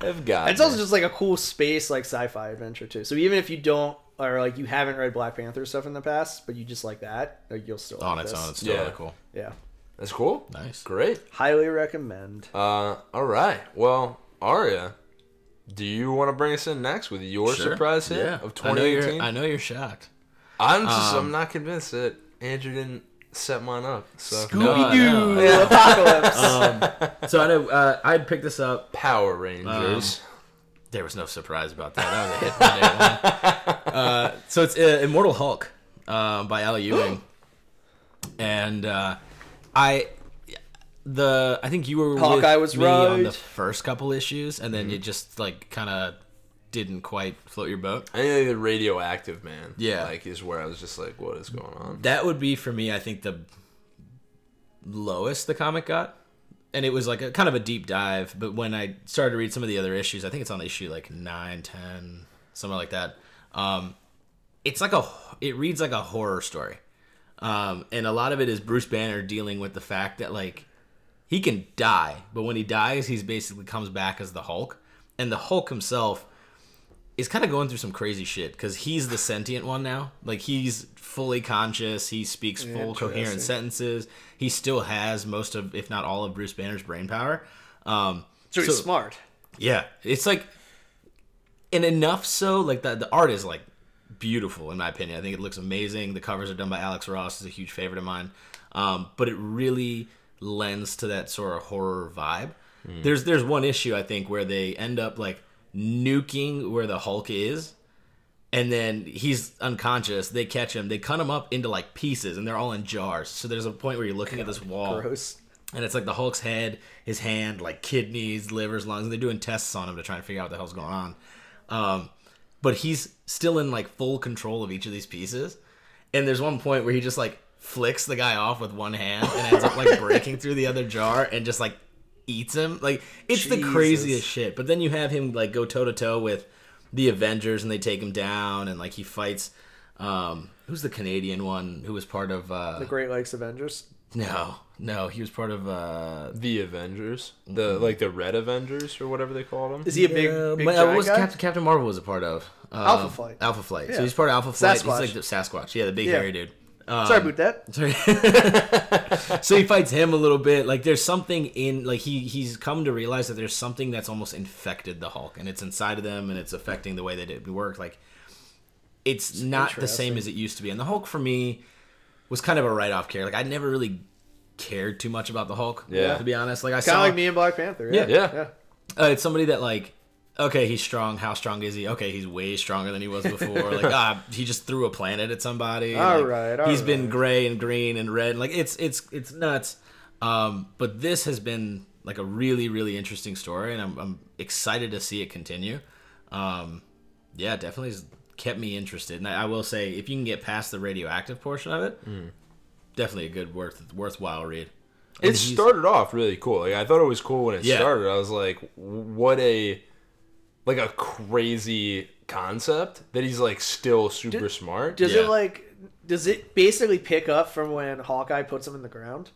have got. It's also just like a cool space like sci-fi adventure too. So even if you don't or like you haven't read Black Panther stuff in the past, but you just like that, like you'll still On like its this. own, it's totally Yeah. cool. Yeah, that's cool. Nice. Great. highly recommend. Uh, all right. Well, Arya, do you want to bring us in next with your Sure. surprise hit yeah. of I know, 2018? I know you're shocked. I'm just, Um, I'm not convinced that Andrew didn't set mine up. So No, I Scooby Doo know. apocalypse. Um, so I know uh, I'd picked this up. Power Rangers. There was no surprise about that. That was a hit from day one. Uh, so it's uh, Immortal Hulk uh, by Al Ewing, and uh, I the I think you were Hawkeye with was me on the first couple issues, and then you just like kind of didn't quite float your boat. I think the radioactive man. Yeah. Like is where I was just like, what is going on? That would be for me. I think the lowest the comic got, and it was like a kind of a deep dive. But when I started to read some of the other issues, I think it's on issue like 9, 10, something like that. Um, it's like a it reads like a horror story, um, and a lot of it is Bruce Banner dealing with the fact that like he can die, but when he dies, he's basically comes back as the Hulk, and the Hulk himself is kind of going through some crazy shit because he's the sentient one now. Like he's fully conscious. He speaks full coherent sentences. He still has most of, if not all of, Bruce Banner's brain power. Um, so he's so- smart. yeah, it's like, and enough so like the the art is like beautiful in my opinion. I think it looks amazing. The covers are done by Alex Ross, is a huge favorite of mine. Um, but it really lends to that sort of horror vibe. There's there's one issue I think where they end up like nuking where the Hulk is. And then he's unconscious. They catch him. They cut him up into like pieces, and they're all in jars. So there's a point where you're looking at this wall, Gross. and it's like the Hulk's head, his hand, like kidneys, livers, lungs. And they're doing tests on him to try and figure out what the hell's going on. Um, but he's still in like full control of each of these pieces. And there's one point where he just like flicks the guy off with one hand and ends up like breaking through the other jar and just like eats him. Like it's the craziest shit. But then you have him like go toe to toe with the Avengers and they take him down and like he fights. Um, who's the Canadian one who was part of? Uh, The Great Lakes Avengers. no, no, he was part of. Uh, The Avengers, the like the Red Avengers or whatever they called them. Is he a big, uh, big but, uh, what was guy? Captain, Captain Marvel was a part of? Uh, Alpha Flight. Alpha Flight. Yeah. So he's part of Alpha Flight. Sasquatch. He's like the Sasquatch. Yeah, the big Yeah. hairy dude. Um, Sorry about that. Sorry. so he fights him a little bit. Like there's something in like he he's come to realize that there's something that's almost infected the Hulk and it's inside of them and it's affecting the way that it works. Like it's not the same as it used to be. And the Hulk for me was kind of a write off character. Like I never really cared too much about the Hulk. Yeah. To be honest, like I Kind saw of like me and Black Panther. Yeah. Yeah. yeah. uh, it's somebody that like okay he's strong. How strong is he? Okay he's way stronger than he was before. Like ah he just threw a planet at somebody. All like, right, all he's been gray and green and red. Like it's it's it's nuts. Um but this has been like a really really interesting story and i'm, I'm excited to see it continue. Um yeah definitely has kept me interested. And I, I will say if you can get past the radioactive portion of it definitely a good worth worthwhile read. It And started off really cool. Like I thought it was cool when it Yeah. started. I was like, what a like a crazy concept that he's like still super smart. Does Yeah. it like? Does it basically pick up from when Hawkeye puts him in the ground,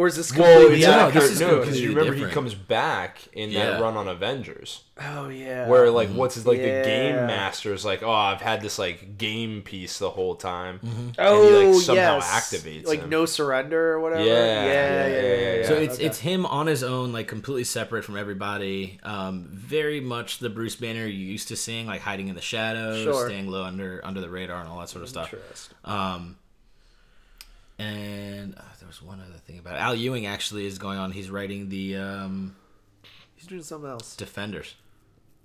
or is this well, completely yeah, no, accurate? this is no, because you remember different. he comes back in Yeah. that run on Avengers, Oh yeah. where like what's his like Yeah. the game master is like, oh, I've had this like game piece the whole time, oh and he like somehow yes. activates like him. no surrender or whatever. Yeah, yeah, yeah, yeah. yeah, yeah, So it's okay. it's him on his own, like completely separate from everybody. Um, very much the Bruce Banner you used to seeing, like hiding in the shadows, Sure. staying low under under the radar, and all that sort of stuff. Interesting. Um, and uh, there was one other thing about it. Al Ewing actually is going on. He's writing the um, He's doing something else. Defenders.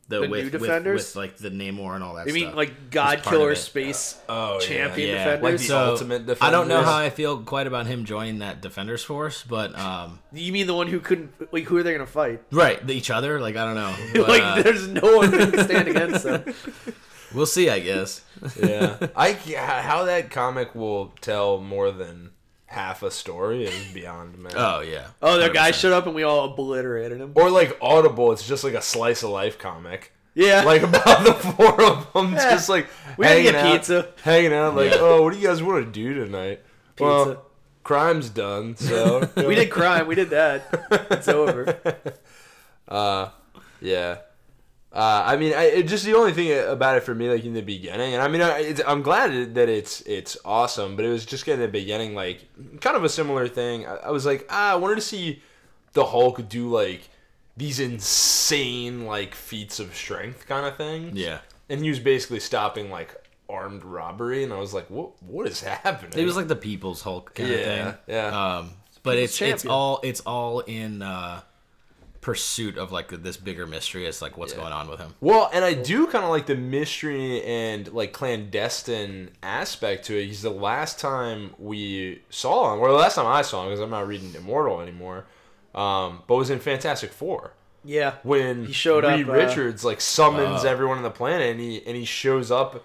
The, The with, new Defenders? with, like the Namor and all that stuff I mean, like God He's part of Killer it. Space Oh. Champion yeah, Defenders. Like the so Ultimate I don't know how I feel quite about him joining that Defenders force, but um, you mean the one who couldn't? Like, who are they gonna fight? right, each other. Like I don't know. But, like, uh, there's no one who can stand against them. we'll see, I guess. yeah, I how that comic will tell more than half a story is beyond me. Oh yeah. Oh, their guy 100%. showed up and we all obliterated him. Or like Audible, it's just like a slice of life comic. Yeah, Like about the four of them, Yeah. just like We gotta hanging get out, pizza. hanging out. Like, Yeah. oh, what do you guys want to do tonight? Pizza. Well, crime's done, so we did crime. We did that. It's over. Uh, yeah. Uh, I mean, I, it just the only thing about it for me, like in the beginning, and I mean, I, it's, I'm glad that it's it's awesome, but it was just getting the beginning, like kind of a similar thing. I, I was like, ah, I wanted to see the Hulk do like these insane like feats of strength kind of thing. Yeah. and he was basically stopping like armed robbery, and I was like, what What is happening? It was like the People's Hulk kind of Yeah, thing. yeah. Um, but it's it's all it's all in uh, pursuit of like this bigger mystery as like what's Yeah. going on with him. Well, and I do kind of like the mystery and like clandestine aspect to it. He's the last time we saw him, or the last time I saw him, because I'm not reading Immortal anymore. Um, but was in Fantastic Four Yeah. when He showed Reed up, uh, Richards like summons Oh. everyone on the planet, and he and he shows up,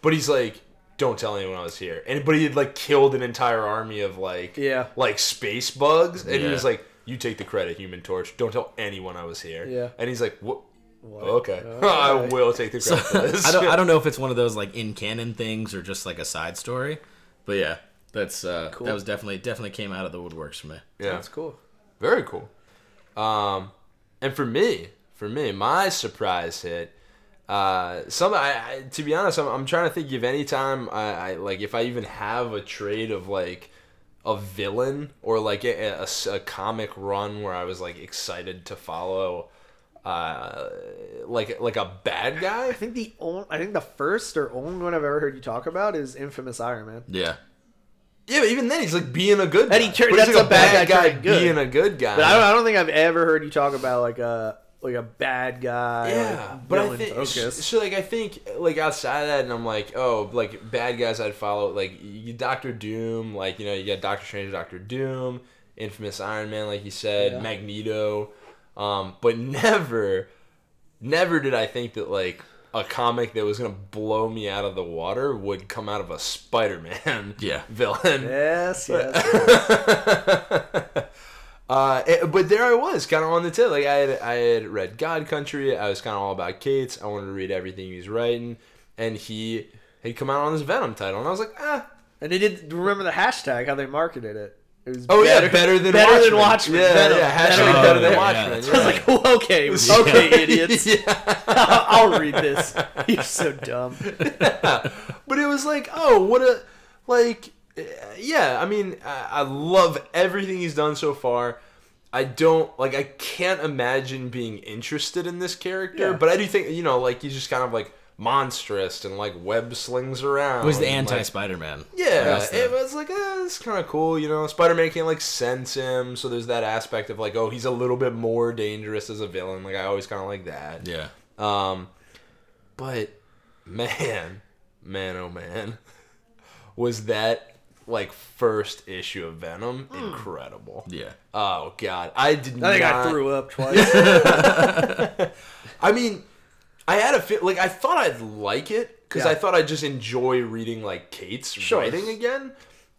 but he's like, "Don't tell anyone I was here." And but he had like killed an entire army of like Yeah. like space bugs, and he was like, "You take the credit, Human Torch. Don't tell anyone I was here." Yeah. and he's like, "What?" What? Okay, Okay. I will take the credit for this. I don't I don't know if it's one of those like in canon things or just like a side story, but yeah, that's uh, Cool. that was definitely definitely came out of the woodworks for me. yeah, That's cool. very cool. Um, and for me, for me, my surprise hit. Uh, some I, I to be honest, I'm, I'm trying to think of any time I, I like if I even have a trade of like a villain or like a a comic run where I was like excited to follow, uh, like like a bad guy. I think the only, I think the first or only one I've ever heard you talk about is Infamous Iron Man. Yeah, Yeah, but even then he's like being a good guy. And he tur- But that's like a bad guy turning good. being a good guy. But I don't, I don't think I've ever heard you talk about like a like a bad guy. Yeah, like, but I think focus. so. Like I think like outside of that, and I'm like, oh, like bad guys I'd follow. Like you Doctor Doom, like you know you got Doctor Strange, Doctor Doom. infamous Iron Man, like you said, Yeah. Magneto, um, but never, never did I think that like a comic that was gonna blow me out of the water would come out of a Spider-Man Yeah. villain. Yes, yes. Uh, eh, but there I was, kind of on the tip. Like I had, I had read God Country. I was kind of all about Cates. I wanted to read everything he was writing, and he had come out on this Venom title, and I was like, ah, and they did remember the hashtag how they marketed it. It was oh yeah, better than better Watchmen. than Watchmen. Yeah, Venom. yeah, hashtag Better better, than than Watchmen. Watchmen. I was like, oh, okay, okay, idiots. yeah. I'll read this. You're so dumb. but it was like, oh, what a like, yeah. I mean, I, love everything he's done so far. I don't like. I can't imagine being interested in this character, Yeah. but I do think you know, like he's just kind of like monstrous and like web slings around. It was the anti like, Spider Man. yeah, it was like, eh, it's kind of cool, you know. Spider Man can't like sense him, so there's that aspect of like, oh, he's a little bit more dangerous as a villain. Like I always kind of like that. Yeah. Um, but man, man, oh man, was that like first issue of Venom incredible? Yeah. Oh god, I did I think not. I threw up twice. I mean, I had a fit like I thought I'd like it because Yeah. I thought I'd just enjoy reading like Cates Sure. writing again.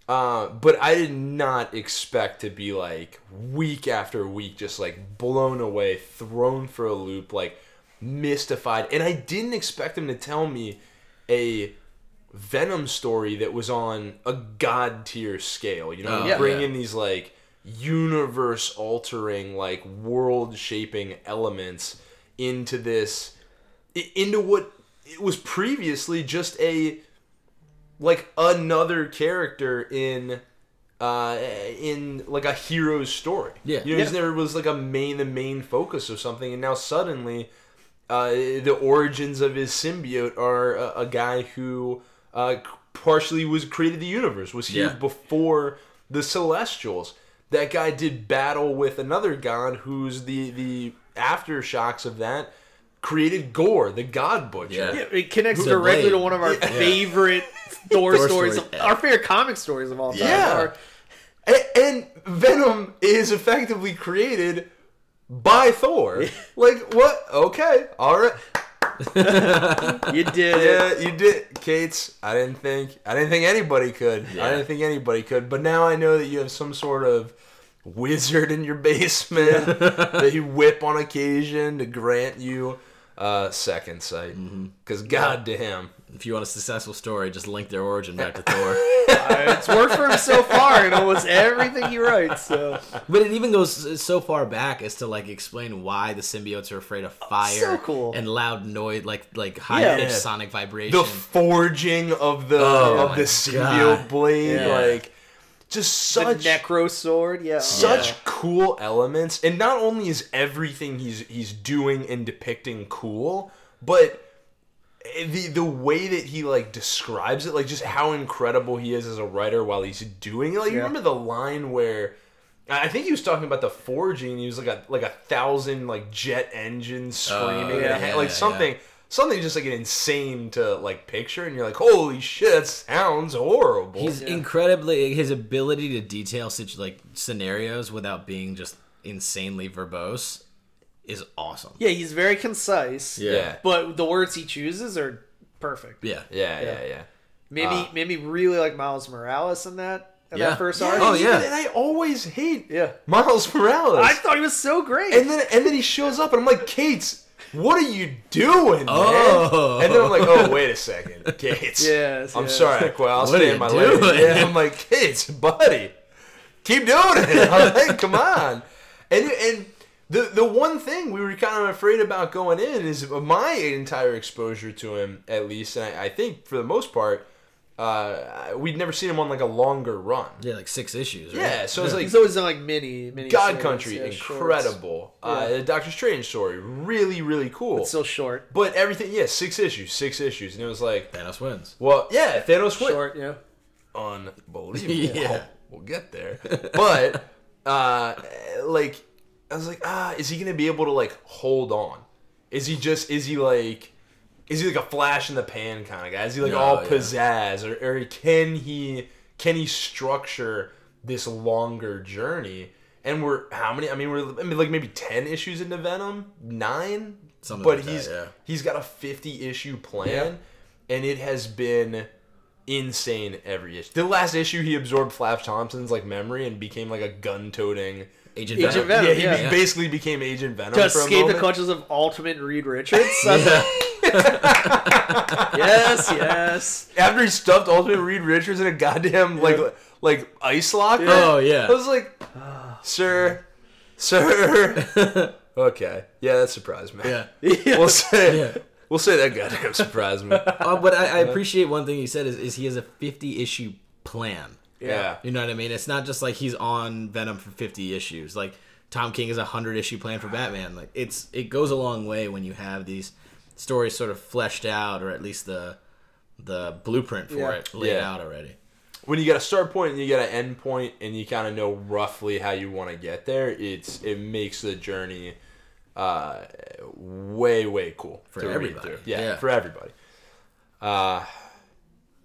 Uh, but I did not expect to be like week after week, just like blown away, thrown for a loop, like mystified. And I didn't expect him to tell me a Venom story that was on a god tier scale. You know, Oh, yeah. bring yeah. in these like universe altering, like world shaping elements into this, into what it was previously just a like another character in uh in like a hero's story. Yeah. You know, Yeah. never was like a main the main focus of something and now suddenly uh the origins of his symbiote are a, a guy who uh partially was created the universe, was here Yeah. before the celestials. That guy did battle with another god who's the the aftershocks of that created Gorr, the god butcher. Yeah. Yeah, it connects The directly to one of our favorite Thor, Thor stories, story, our favorite comic stories of all time. Yeah. Our- And, and Venom is effectively created by Thor. like what? Okay, all right. you did it. Yeah, you did, Cates. I didn't think. I didn't think anybody could. I didn't think anybody could. But now I know that you have some sort of wizard in your basement that you whip on occasion to grant you uh, second sight. Because goddamn, If you want a successful story, just link their origin back to Thor. Uh, it's worked for him so far in almost everything he writes. So But it even goes so far back as to like explain why the symbiotes are afraid of fire So cool. and loud noise, like like high Yeah. pitched sonic vibration. the forging of the Oh of my the God. symbiote blade, Yeah. like just the such Necro Sword, yeah, such Yeah. cool elements and not only is everything he's he's doing and depicting cool but the the way that he like describes it like just how incredible he is as a writer while he's doing it like you remember the line where I think he was talking about the forging. He was like a like a thousand like jet engines oh, screaming, yeah. and it like Yeah, something something just like an insane to like picture, and you're like, holy shit, that sounds horrible. He's incredibly his ability to detail such like scenarios without being just insanely verbose is awesome. yeah. He's very concise. Yeah. but the words he chooses are perfect. Yeah. yeah, yeah, Yeah. yeah. Made me uh, made me really like Miles Morales in that in Yeah. that first Yeah. arc. Oh, yeah. And I always hate Yeah. Miles Morales. I thought he was so great. and then and then he shows up, and I'm like, Cates, what are you doing, Oh. man? And then I'm like, oh, wait a second, Cates. Yes, I'm yes. sorry, I quit. I'll What are stay you in my doing? lane. Yeah, I'm like, Cates, buddy, keep doing it. I'm like, come on. And and the the one thing we were kind of afraid about going in is my entire exposure to him, at least, and I, I think for the most part, uh, we'd never seen him on like a longer run. Yeah, like six issues. Right? Yeah, so it's like He's always done like mini mini. God series, Country, yeah, shorts. incredible. Uh, the Doctor Strange story, really, really cool. It's so short. but everything, yeah, six issues, six issues, and it was like, Thanos wins. well, yeah, Thanos wins. Short, yeah. Unbelievable. Yeah. We'll get there. But, uh, like, I was like, ah, is he gonna be able to like hold on? Is he just? Is he like? Is he like a flash in the pan kind of guy? Is he like No, all yeah. pizzazz, or, or can he can he structure this longer journey. And we're how many? I mean, we're I mean, like maybe ten issues into Venom, nine. Something but like that, he's yeah. he's got a fifty issue plan, and it has been insane every issue. The last issue, he absorbed Flash Thompson's like memory and became like a gun toting. Agent, Agent Venom. Venom. Yeah, he yeah. Yeah. basically became Agent Venom to for a escape the clutches of Ultimate Reed Richards. yes, yes. After he stuffed Ultimate Reed Richards in a goddamn like like ice locker. Oh, yeah. I was like, sir, sir. okay, yeah, that surprised me. Yeah. we'll say Yeah. we'll say that goddamn surprised me. Uh, but I, I appreciate one thing he said is, is he has a 50 issue plan. Yeah. You know what I mean? It's not just like he's on Venom for 50 issues. Like Tom King has a 100 issue plan for Batman. Like it's it goes a long way when you have these stories sort of fleshed out or at least the the blueprint for Yeah. it laid Yeah. out already. when you got a start point and you got an end point and you kind of know roughly how you want to get there, it's it makes the journey uh, way way cool For to read everybody. through. Yeah, Yeah. for everybody. Uh,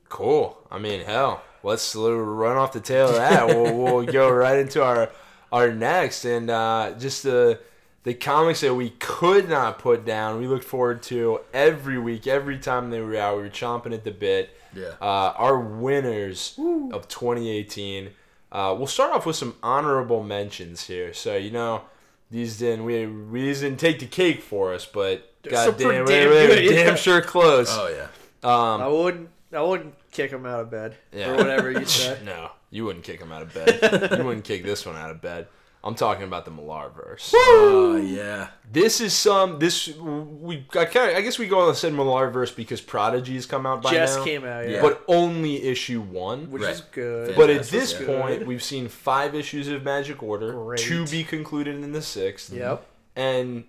cool. I mean, hell, let's run off the tail of that. we'll, we'll go right into our our next and uh, just the the comics that we could not put down. We looked forward to every week, every time they were out. We were chomping at the bit. Yeah. Uh, our winners of 2018. Uh, we'll start off with some honorable mentions here. So you know, these didn't we we these didn't take the cake for us, but so goddamn, pretty we damn were good, damn sure close. Oh yeah. Um, I wouldn't. I wouldn't kick him out of bed Yeah. or whatever you say. no, you wouldn't kick him out of bed. you wouldn't kick this one out of bed. I'm talking about the Millarverse. Oh yeah. This is some this we I, kinda, I guess we go on the said Millarverse because Prodigy's come out by Just now, came out, yeah, Yeah. but only issue one. which Right. is good. But at this yeah. point, we've seen five issues of Magic Order Great. to be concluded in the sixth. Yep. And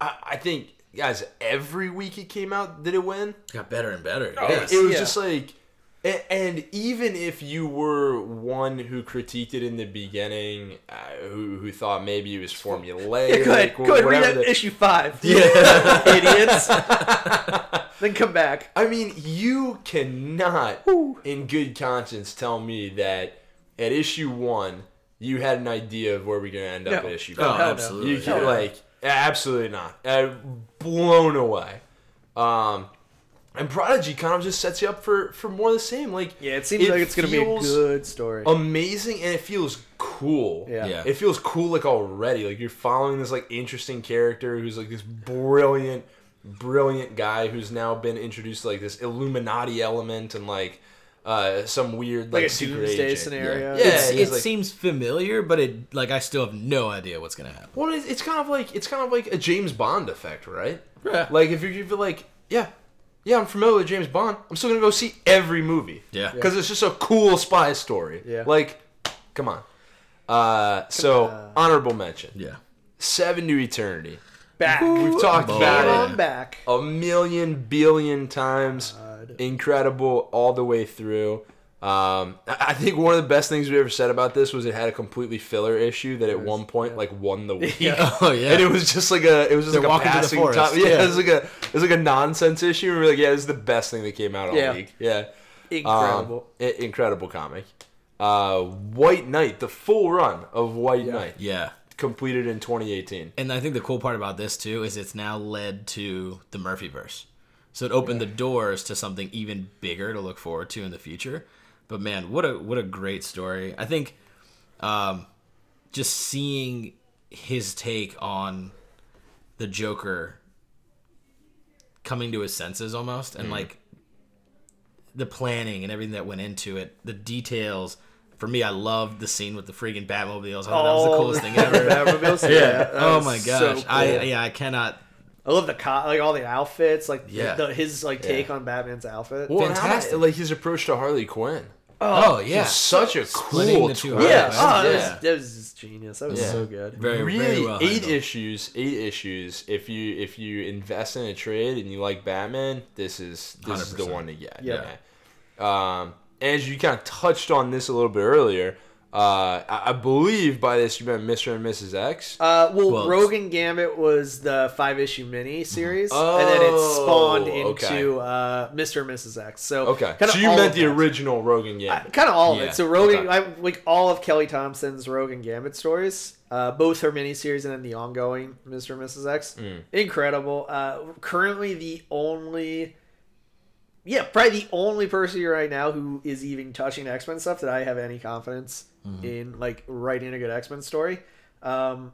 I, I think, guys, every week it came out, did it win? Got better and better. Oh, yes. It was Yeah. just like, and even if you were one who critiqued it in the beginning, uh, who who thought maybe it was formulaic, Yeah, go ahead. wh- Go ahead. Read whatever that the- issue five. Yeah. Idiots. then come back. I mean, you cannot, in good conscience, tell me that at issue one you had an idea of where we're gonna end up No. at issue five. hell no. absolutely. You can Yeah. like absolutely not. Uh, blown away. Um, and Prodigy kind of just sets you up for for more of the same. Like Yeah, it seems like it's gonna be a good story. amazing, and it feels cool. Yeah. Yeah. It feels cool like already. Like you're following this like interesting character who's like this brilliant, brilliant guy who's now been introduced to like this Illuminati element and like uh some weird like, like a secret doomsday agent. scenario. Yeah. It's, he's it like- seems familiar, but it like I still have no idea what's gonna happen. Well, it's, it's kind of like it's kind of like a James Bond effect, right? Yeah. Like if you're, if you're like, yeah, yeah, I'm familiar with James Bond. I'm still gonna go see every movie. Yeah. Because it's just a cool spy story. Yeah. Like, come on. Uh, so on. honorable mention. Yeah. Seven to Eternity. Back. We've talked about it back. a million billion times. God. Incredible all the way through. Um, I I think one of the best things we ever said about this was it had a completely filler issue that at one point like won the week. Oh yeah. And it was just like a, it was just They're like a walking through the passing forest. time. Yeah, Yeah. it was like a, it was like a nonsense issue. And we were like, yeah, this is the best thing that came out all Yeah. week. Yeah, Incredible. Um, i- incredible comic. Uh, White Knight, the full run of White Knight, yeah. completed in 2018. And I think the cool part about this too is it's now led to the Murphyverse. So it opened the doors to something even bigger to look forward to in the future. But man, what a what a great story. I think um, just seeing his take on the Joker coming to his senses almost and like the planning and everything that went into it, the details. For me, I loved the scene with the freaking Batmobiles. I thought that was the Oh, coolest thing ever. Batmobiles? Yeah. oh my so gosh. cool. I yeah. I cannot. I love the co- like all the outfits, like Yeah. the, his like take on Batman's outfit. Well, and how Fantastic. like his approach to Harley Quinn. Oh, yeah. It's such a Splitting cool the two twist. yeah, Harleys. oh, that, Yeah. was, that was just genius. That was Yeah. so good. Very really very well. eight handled. issues eight issues if you if you invest in a trade and you like batman this is this is the 100%. one to get Yeah. yeah. um as you kind of touched on this a little bit earlier Uh, I, I believe by this you meant Mr. and Mrs. X. Uh, well, Well, Rogue and Gambit was the five issue mini series, and then it Oh, spawned okay. into uh, Mr. and Mrs. X. So okay, kinda so you meant the that. original Rogue and Gambit. kind of all of Yeah, it. So Rogan, okay. I, like all of Kelly Thompson's Rogue and Gambit stories, uh, both her mini series and then the ongoing Mr. and Mrs. X, Mm. incredible. Uh, currently, the only, yeah, probably the only person right now who is even touching X Men stuff that I have any confidence Mm-hmm. in, like writing a good X Men story. Um,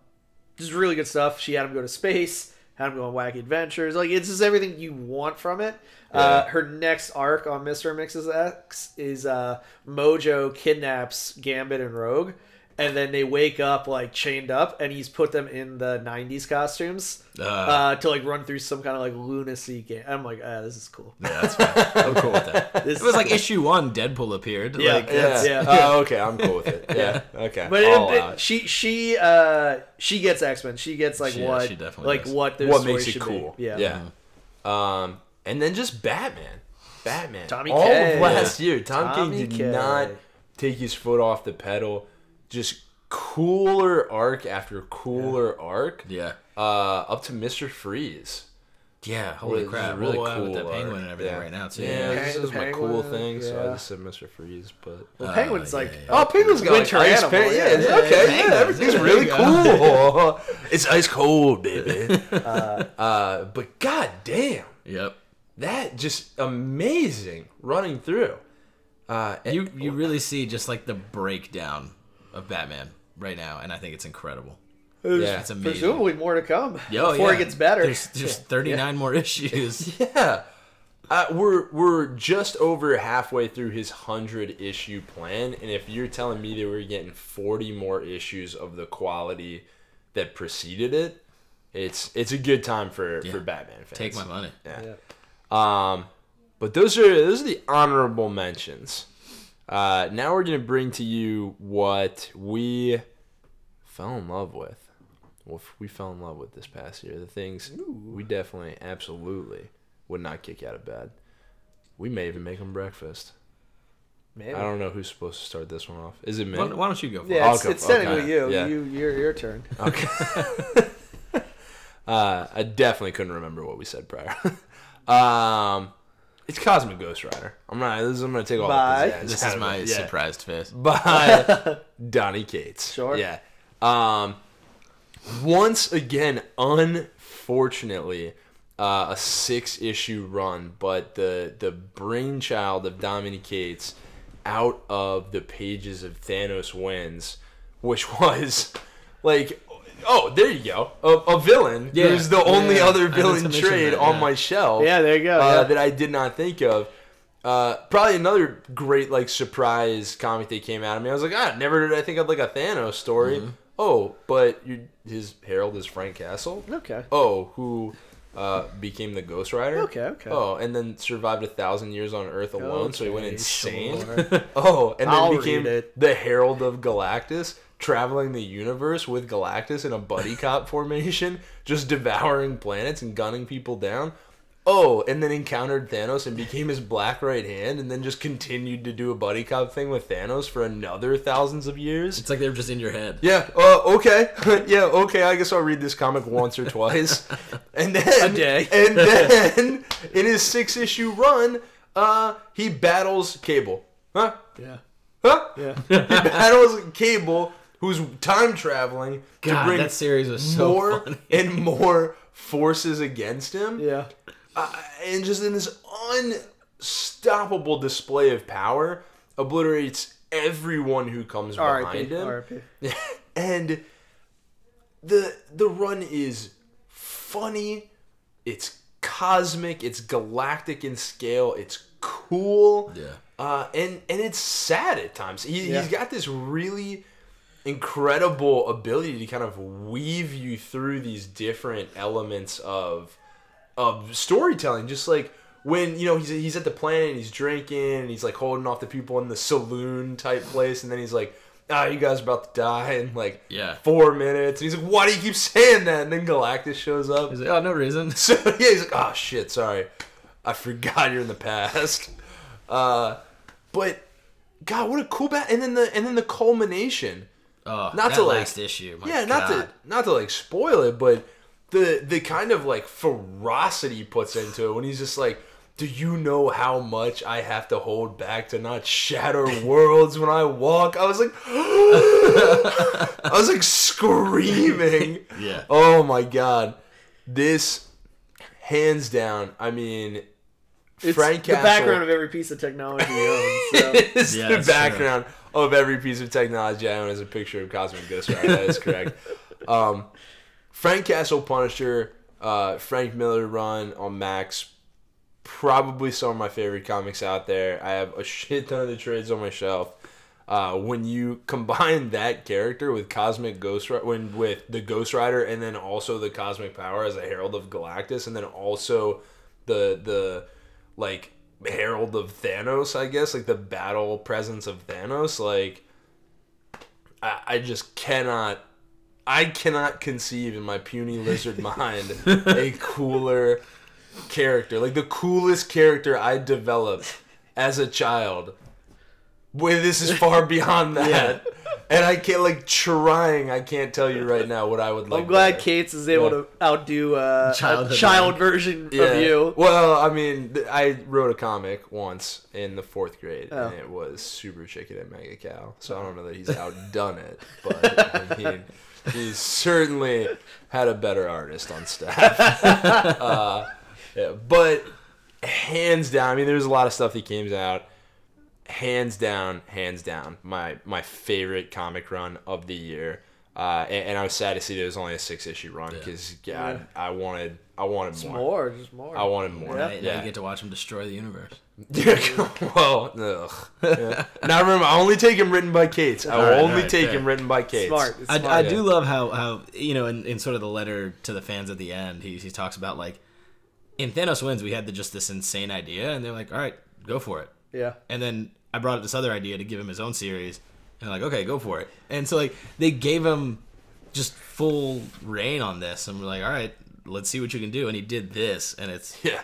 just really good stuff. She had him go to space, had him go on wacky adventures. Like it's just everything you want from it. Uh, her next arc on Mister Mrs. X is uh, Mojo kidnaps Gambit and Rogue, and then they wake up like chained up, and he's put them in the '90s costumes Uh, uh, to like run through some kind of like lunacy game. I'm like, ah, this is cool. yeah, that's fine. I'm cool with that. This It was like issue one, Deadpool appeared. Yeah. Like, yeah. that's- yeah. Oh, okay. I'm cool with it. Yeah. Okay. But I'll it, allow it- it. she she uh she gets X Men. She gets like She- what she definitely like does. what their what story makes it should cool. Be. Yeah. Yeah. Um, and then just Batman. Batman. Tommy All K. of last year, Tom Tommy King did K. not take his foot off the pedal. Just cooler arc after cooler arc. yeah. Uh, up to Mister Freeze. Yeah, holy Which crap. really Really cool with the penguin arc. and everything Yeah. right now, too. Yeah, Yeah. this is my cool Penguin, thing, so I just said Mister Freeze. But Well, Uh, Penguin's yeah, like yeah. oh, Penguin's got Winter like ice animal, pan- yeah, Yeah, yeah, okay, yeah, yeah, everything's there really cool. it's ice cold, baby. uh, but god damn. Yep. that just amazing running through. Uh, You you really see just like the breakdown of Batman right now, and I think it's incredible. There's Yeah. It's amazing. presumably more to come Yo, before yeah. it gets better. There's just 39 more issues. yeah, uh, we're we're just over halfway through his hundred issue plan, and if you're telling me that we're getting forty more issues of the quality that preceded it, it's it's a good time for for Batman fans. Take my money. Yeah. Yeah. Um, but those are those are the honorable mentions. Uh, now we're gonna bring to you what we fell in love with. Well, we fell in love with this past year. The things we definitely, absolutely would not kick out of bed. We may even make them breakfast. Maybe. I don't know who's supposed to start this one off. Is it me? Why, why don't you go for Yeah, it's, go- it's technically okay, you. yeah. You your your turn. Okay. uh, I definitely couldn't remember what we said prior. um, it's Cosmic Ghost Rider. I'm not. This is, I'm gonna take all Bye. the pizzazz This is my. Yeah. surprised face. by Donny Cates. Sure. Yeah. Um, once again, unfortunately, uh, a six issue run, but the the brainchild of Dominic Cates out of the pages of Thanos Wins, which was like. Oh, there you go. A, a villain Yeah. who's the only Yeah. other I meant to villain trade that, on yeah. my shelf Yeah, there you go. uh, that I did not think of. Uh, probably another great like surprise comic that came out of me. I was like, ah, never did I think of like a Thanos story. Mm-hmm. Oh, but you, his herald is Frank Castle. okay. Oh, who uh, became the Ghost Rider? Okay, okay. Oh, and then survived a thousand years on Earth alone, so he went insane. sure. oh, and then I'll became the Herald of Galactus, traveling the universe with Galactus in a buddy cop formation, just devouring planets and gunning people down. Oh, and then encountered Thanos and became his black right hand, and then just continued to do a buddy cop thing with Thanos for another thousands of years. It's like they're just in your head. Yeah. Uh, okay. yeah. Okay. I guess I'll read this comic once or twice, and then A day. and then in his six issue run, uh, he battles Cable. Huh? Yeah. Huh? Yeah. He battles Cable, who's time traveling to bring that series was so more funny. and more forces against him Yeah. uh, and just in this unstoppable display of power, obliterates everyone who comes behind R.I.P. him. R.I.P. and the the run is funny, it's cosmic, it's galactic in scale, it's cool. Yeah. Uh, and and it's sad at times. He, Yeah. He's got this really incredible ability to kind of weave you through these different elements of of storytelling. Just like when you know he's he's at the planet and he's drinking and he's like holding off the people in the saloon type place, and then he's like, "Ah, you guys are about to die in like Yeah. four minutes," and he's like, "Why do you keep saying that?" And then Galactus shows up. He's like, oh, no reason. So yeah, he's like, oh shit, sorry, I forgot you're in the past. Uh, but God, what a cool bat! And then the and then the culmination. Oh, Not that to, like- issue. my yeah, not to not to like spoil it, but the the kind of like ferocity he puts into it when he's just like, "Do you know how much I have to hold back to not shatter worlds when I walk?" I was like, I was like screaming. Yeah. Oh my god, this hands down. I mean, It's Frank the Castle background of every piece of technology he owns. So. is Yeah, the that's true. Of every piece of technology I own is a picture of Cosmic Ghost Rider. That is correct. um, Frank Castle Punisher, uh, Frank Miller run on Max, probably some of my favorite comics out there. I have a shit ton of the trades on my shelf. Uh, when you combine that character with Cosmic Ghost Rider, when with the Ghost Rider, and then also the Cosmic Power as a Herald of Galactus, and then also the the like Herald of Thanos, I guess, like the battle presence of Thanos, like I, I just cannot I cannot conceive in my puny lizard mind a cooler character. Like the coolest character I developed as a child. Boy, this is far beyond that. And I can't like trying. I can't tell you right now what I would like. I'm glad better. Cates is able Yeah. to outdo uh, a Childhood child version Yeah. of you. Well, I mean, I wrote a comic once in the fourth grade, Oh. and it was Super Chicken and Mega Cow. So I don't know that he's outdone it, but I mean, he's certainly had a better artist on staff. uh, yeah, but hands down, I mean, there's a lot of stuff that came out. Hands down, hands down, my my favorite comic run of the year. Uh, and, and I was sad to see there was only a six issue run because God, I wanted I wanted Just more. more, just more. I wanted more. Yeah. Now, now you get to watch him destroy the universe. well, ugh. Yeah. now remember, I only take him written by Cates. I will only alright, take fair. him written by Cates. Smart. It's I, smart. I yeah. do love how, how you know in, in sort of the letter to the fans at the end he, he talks about like in Thanos wins we had the, just this insane idea and they're like all right go for it yeah. and then I brought up this other idea to give him his own series and like okay go for it and so like they gave him just full reign on this and we're like all right let's see what you can do and he did this and it's Yeah.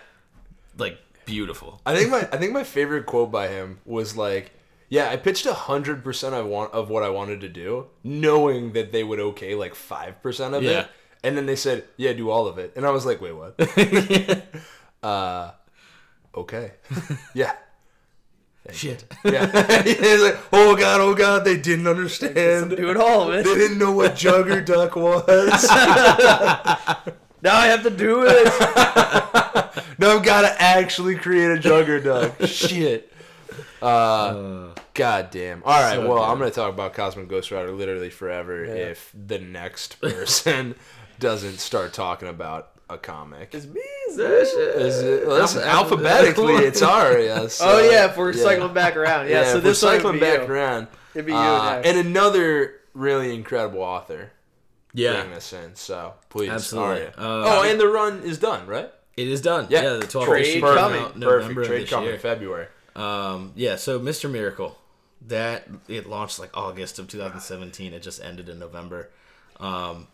like beautiful I think my I think my favorite quote by him was like, "Yeah, I pitched hundred percent I want of what I wanted to do, knowing that they would okay like five percent of Yeah. it." And then they said, "Yeah, do all of it." And I was like, "Wait, what?" uh, okay, yeah. Shit Yeah, He's like, oh god, oh god, they didn't understand. Do it all of They didn't know what Jugger Duck was. Now I have to do it. now I've got to actually create a Jugger Duck. Shit. Uh, god damn. All right, so well, good. I'm gonna talk about Cosmic Ghost Rider literally forever if the next person doesn't start talking about a comic. It's me. Is Is it, listen, alphabetically, it's Aria. So, oh yeah, if we're cycling back around. Yeah, Yeah, so if this we're cycling would be back you. around. It'd be you Uh, next. and another really incredible author yeah bring this in. So please, Absolutely. Aria. Uh, oh, and the run is done, right? it is done Yeah. yeah, the 12 Trade issue coming. came out November Perfect. Trade this coming year. February. Um, yeah, so Mr. Miracle, that it launched like August of 2017. It just ended in November, um,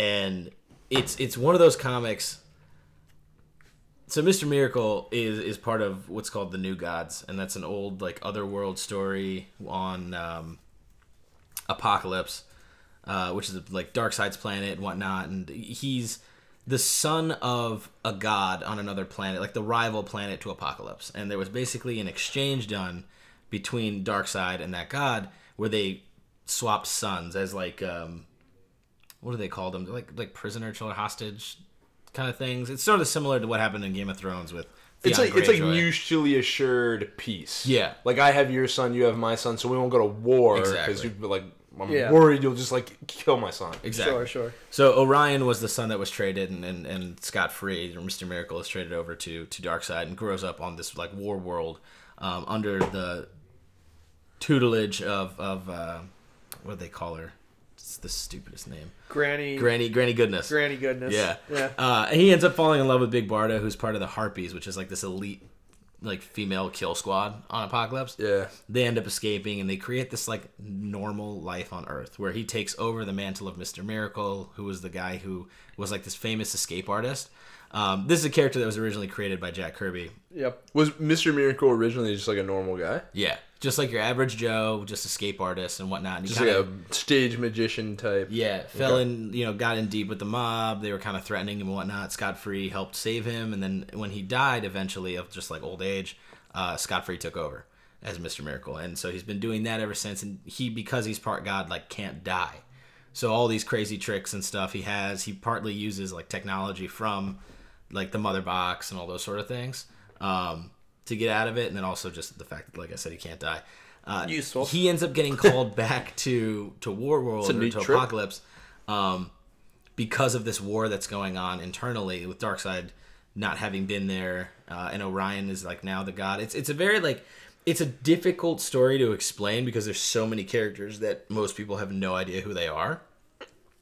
and it's it's one of those comics. So Mr. Miracle is is part of what's called the New Gods, and that's an old like otherworld story on um, Apokolips, uh, which is like Darkseid's planet and whatnot, and he's the son of a god on another planet, like the rival planet to Apokolips. And there was basically an exchange done between Darkseid and that god where they swapped sons as like um what do they call them? They're like like prisoner or hostage kind of things. It's sort of similar to what happened in Game of Thrones with It's Theon like it's like mutually assured peace. Yeah. Like I have your son, you have my son, so we won't go to war because Exactly. you like I'm Yeah. worried you'll just like kill my son. exactly. Sure, sure. So Orion was the son that was traded, and, and, and Scott Free, or Mister Miracle, is traded over to to Darkseid and grows up on this like war world um, under the tutelage of of uh, what do they call her? It's the stupidest name, Granny. Granny Granny Goodness. Granny goodness. Yeah, Yeah. Uh, he ends up falling in love with Big Barda, who's part of the Harpies, which is like this elite like female kill squad on Apokolips Yeah. they end up escaping and they create this like normal life on earth where he takes over the mantle of mr miracle who was the guy who was like this famous escape artist Um, this is a character that was originally created by Jack Kirby. Yep. Was Mr. Miracle originally just like a normal guy? Yeah, just like your average Joe, just escape artist and whatnot. And Just kinda- like a stage magician type. Yeah, fell in, you know, got in deep with the mob. They were kind of threatening him and whatnot. Scott Free helped save him, and then when he died eventually of just like old age, uh, Scott Free took over as Mr. Miracle, and so he's been doing that ever since. And he, because he's part god, like can't die. So all these crazy tricks and stuff he has, he partly uses like technology from like the mother box and all those sort of things um, to get out of it, and then also just the fact that, like I said, he can't die. Uh, Useful. He ends up getting called back to to War World or to trip. Apokolips um, because of this war that's going on internally with Darkseid not having been there, uh, and Orion is like now the god. It's it's a very like it's a difficult story to explain because there's so many characters that most people have no idea who they are.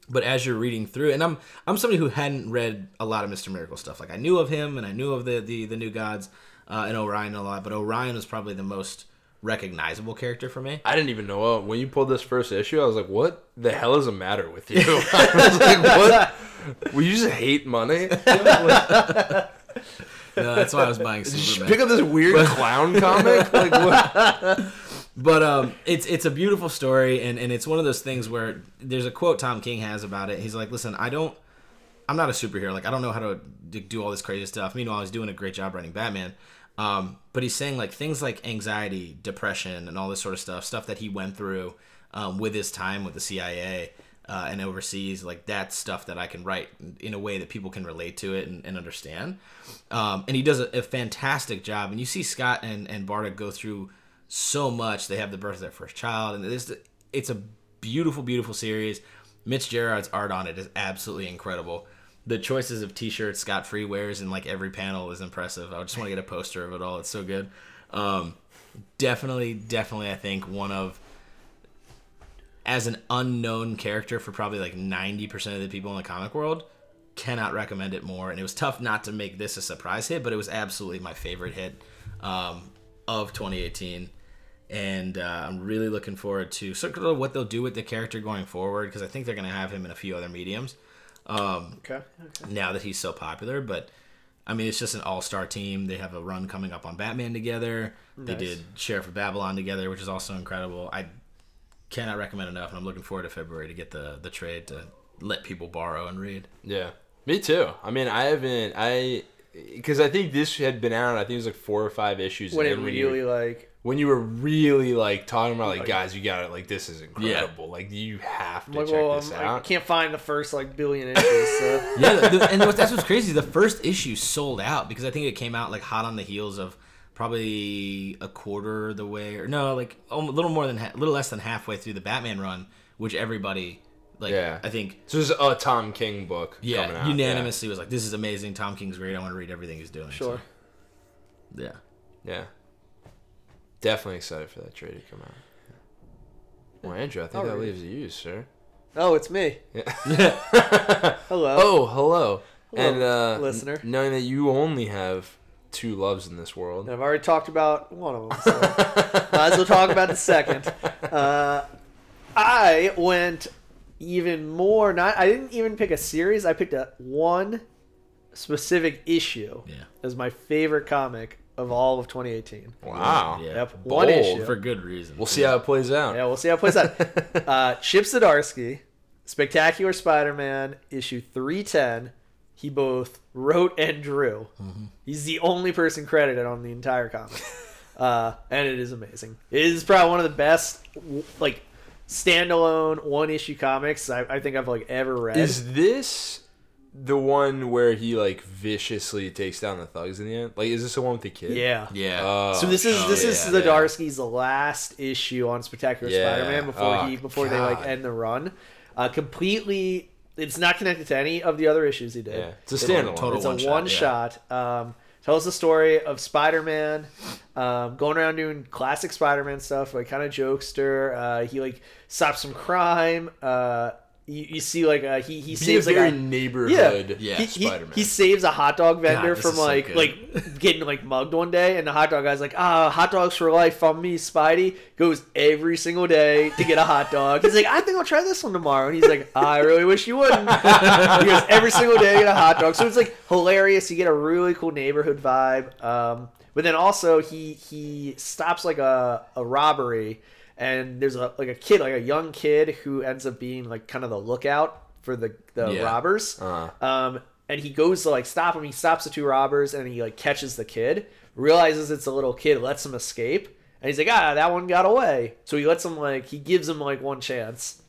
But as you're reading through, and I'm I'm somebody who hadn't read a lot of Mister Miracle stuff. Like I knew of him and I knew of the the, the new gods uh, and Orion a lot, but Orion was probably the most recognizable character for me. I didn't even know. uh, When you pulled this first issue, I was like, what the hell is the matter with you? I was like, what? Will you just hate money? No, that's why I was buying Just Superman. pick up this weird clown comic? Like, what? But um, it's it's a beautiful story, and, and it's one of those things where there's a quote Tom King has about it. He's like, "Listen, I don't, I'm not a superhero. Like, I don't know how to do all this crazy stuff. Meanwhile, he's doing a great job writing Batman. Um, but he's saying like things like anxiety, depression, and all this sort of stuff, stuff that he went through um, with his time with the CIA uh, and overseas. Like that's stuff that I can write in a way that people can relate to it and, and understand. Um, and he does a, a fantastic job. And you see Scott and and Barda go through so much. They have the birth of their first child, and it's it's a beautiful, beautiful series. Mitch Gerads' art on it is absolutely incredible. The choices of T-shirts Scott Free wears in like every panel is impressive. I just want to get a poster of it all. It's so good. Um, definitely, definitely, I think one of as an unknown character for probably like ninety percent of the people in the comic world. Cannot recommend it more. And it was tough not to make this a surprise hit, but it was absolutely my favorite hit um, of 2018 and uh, I'm really looking forward to sort of what they'll do with the character going forward because I think they're going to have him in a few other mediums um, Okay. now that he's so popular. But I mean, it's just an all-star team. They have a run coming up on Batman together. They did Sheriff of Babylon together, which is also incredible. I cannot recommend enough, and I'm looking forward to February to get the the trade to let people borrow and read. Yeah, me too. I mean, I haven't. I because I think this had been out. I think it was like four or five issues. When it in when you- really like when you were really like talking about like guys, you got it. Like this is Yeah. incredible. Like you have to like, check well, this I'm- I can't find the first like billion issues. So. yeah, the, and what- that's what's crazy. The first issue sold out because I think it came out like hot on the heels of probably a quarter the way, or no, like a little more than, a little less than halfway through the Batman run, which everybody, like, Yeah. I think, So this is a Tom King book. coming yeah, out, unanimously was like, this is amazing. Tom King's great. I want to read everything he's doing. Sure. So, yeah. Yeah. Yeah. Definitely excited for that trade to come out. Well, Andrew, I think I'll that read leaves you, sir. Oh, it's me. Yeah. Hello. Oh, hello. Hello, and uh, listener. n- knowing that you only have two loves in this world. And I've already talked about one of them, so might as well talk about the second. Uh, I went even more. Not I didn't even pick a series. I picked a one specific issue Yeah. as my favorite comic of all of 2018. Wow. Yeah. Yep, one Bold. issue. For good reason. We'll see how it plays out. Yeah, we'll see how it plays out. uh, Chip Zdarsky, Spectacular Spider-Man, issue 310. He both wrote and drew. He's the only person credited on the entire comic, uh, and it is amazing. It is probably one of the best, like, standalone one-issue comics I, I think I've like ever read. Is this the one where he like viciously takes down the thugs in the end? Like, is this the one with the kid? yeah. Yeah. Oh, So this is Oh, this yeah, is yeah. Zdarsky's last issue on Spectacular Yeah. Spider-Man before Oh, he before they like end the run. Uh, completely, it's not connected to any of the other issues he did. Yeah. It's a It's standalone. total It's a one-shot, one yeah. shot. Um, tells the story of Spider-Man um, going around doing classic Spider-Man stuff, like kind of jokester. Uh, he like stops some crime. Uh, you, you see like uh, he he Be a saves like very a, neighborhood Yeah. he, he, Spider-Man. he saves a hot dog vendor this from is so like like getting like mugged one day, and the hot dog guy's like, "Ah, hot dogs for life on me." Spidey goes every single day to get a hot dog. He's like, "I think I'll try this one tomorrow," and he's like, "I really wish you wouldn't." he goes every single day to get a hot dog, so it's like hilarious. You get a really cool neighborhood vibe. Um, but then also he he stops like a a robbery, and there's a like a kid, like a young kid who ends up being like kind of the lookout for the the Yeah. robbers. Uh-huh. Um, and he goes to like stop him. He stops the two robbers and he like catches the kid. Realizes it's a little kid, lets him escape, and he's like, ah, that one got away. So he lets him like he gives him like one chance.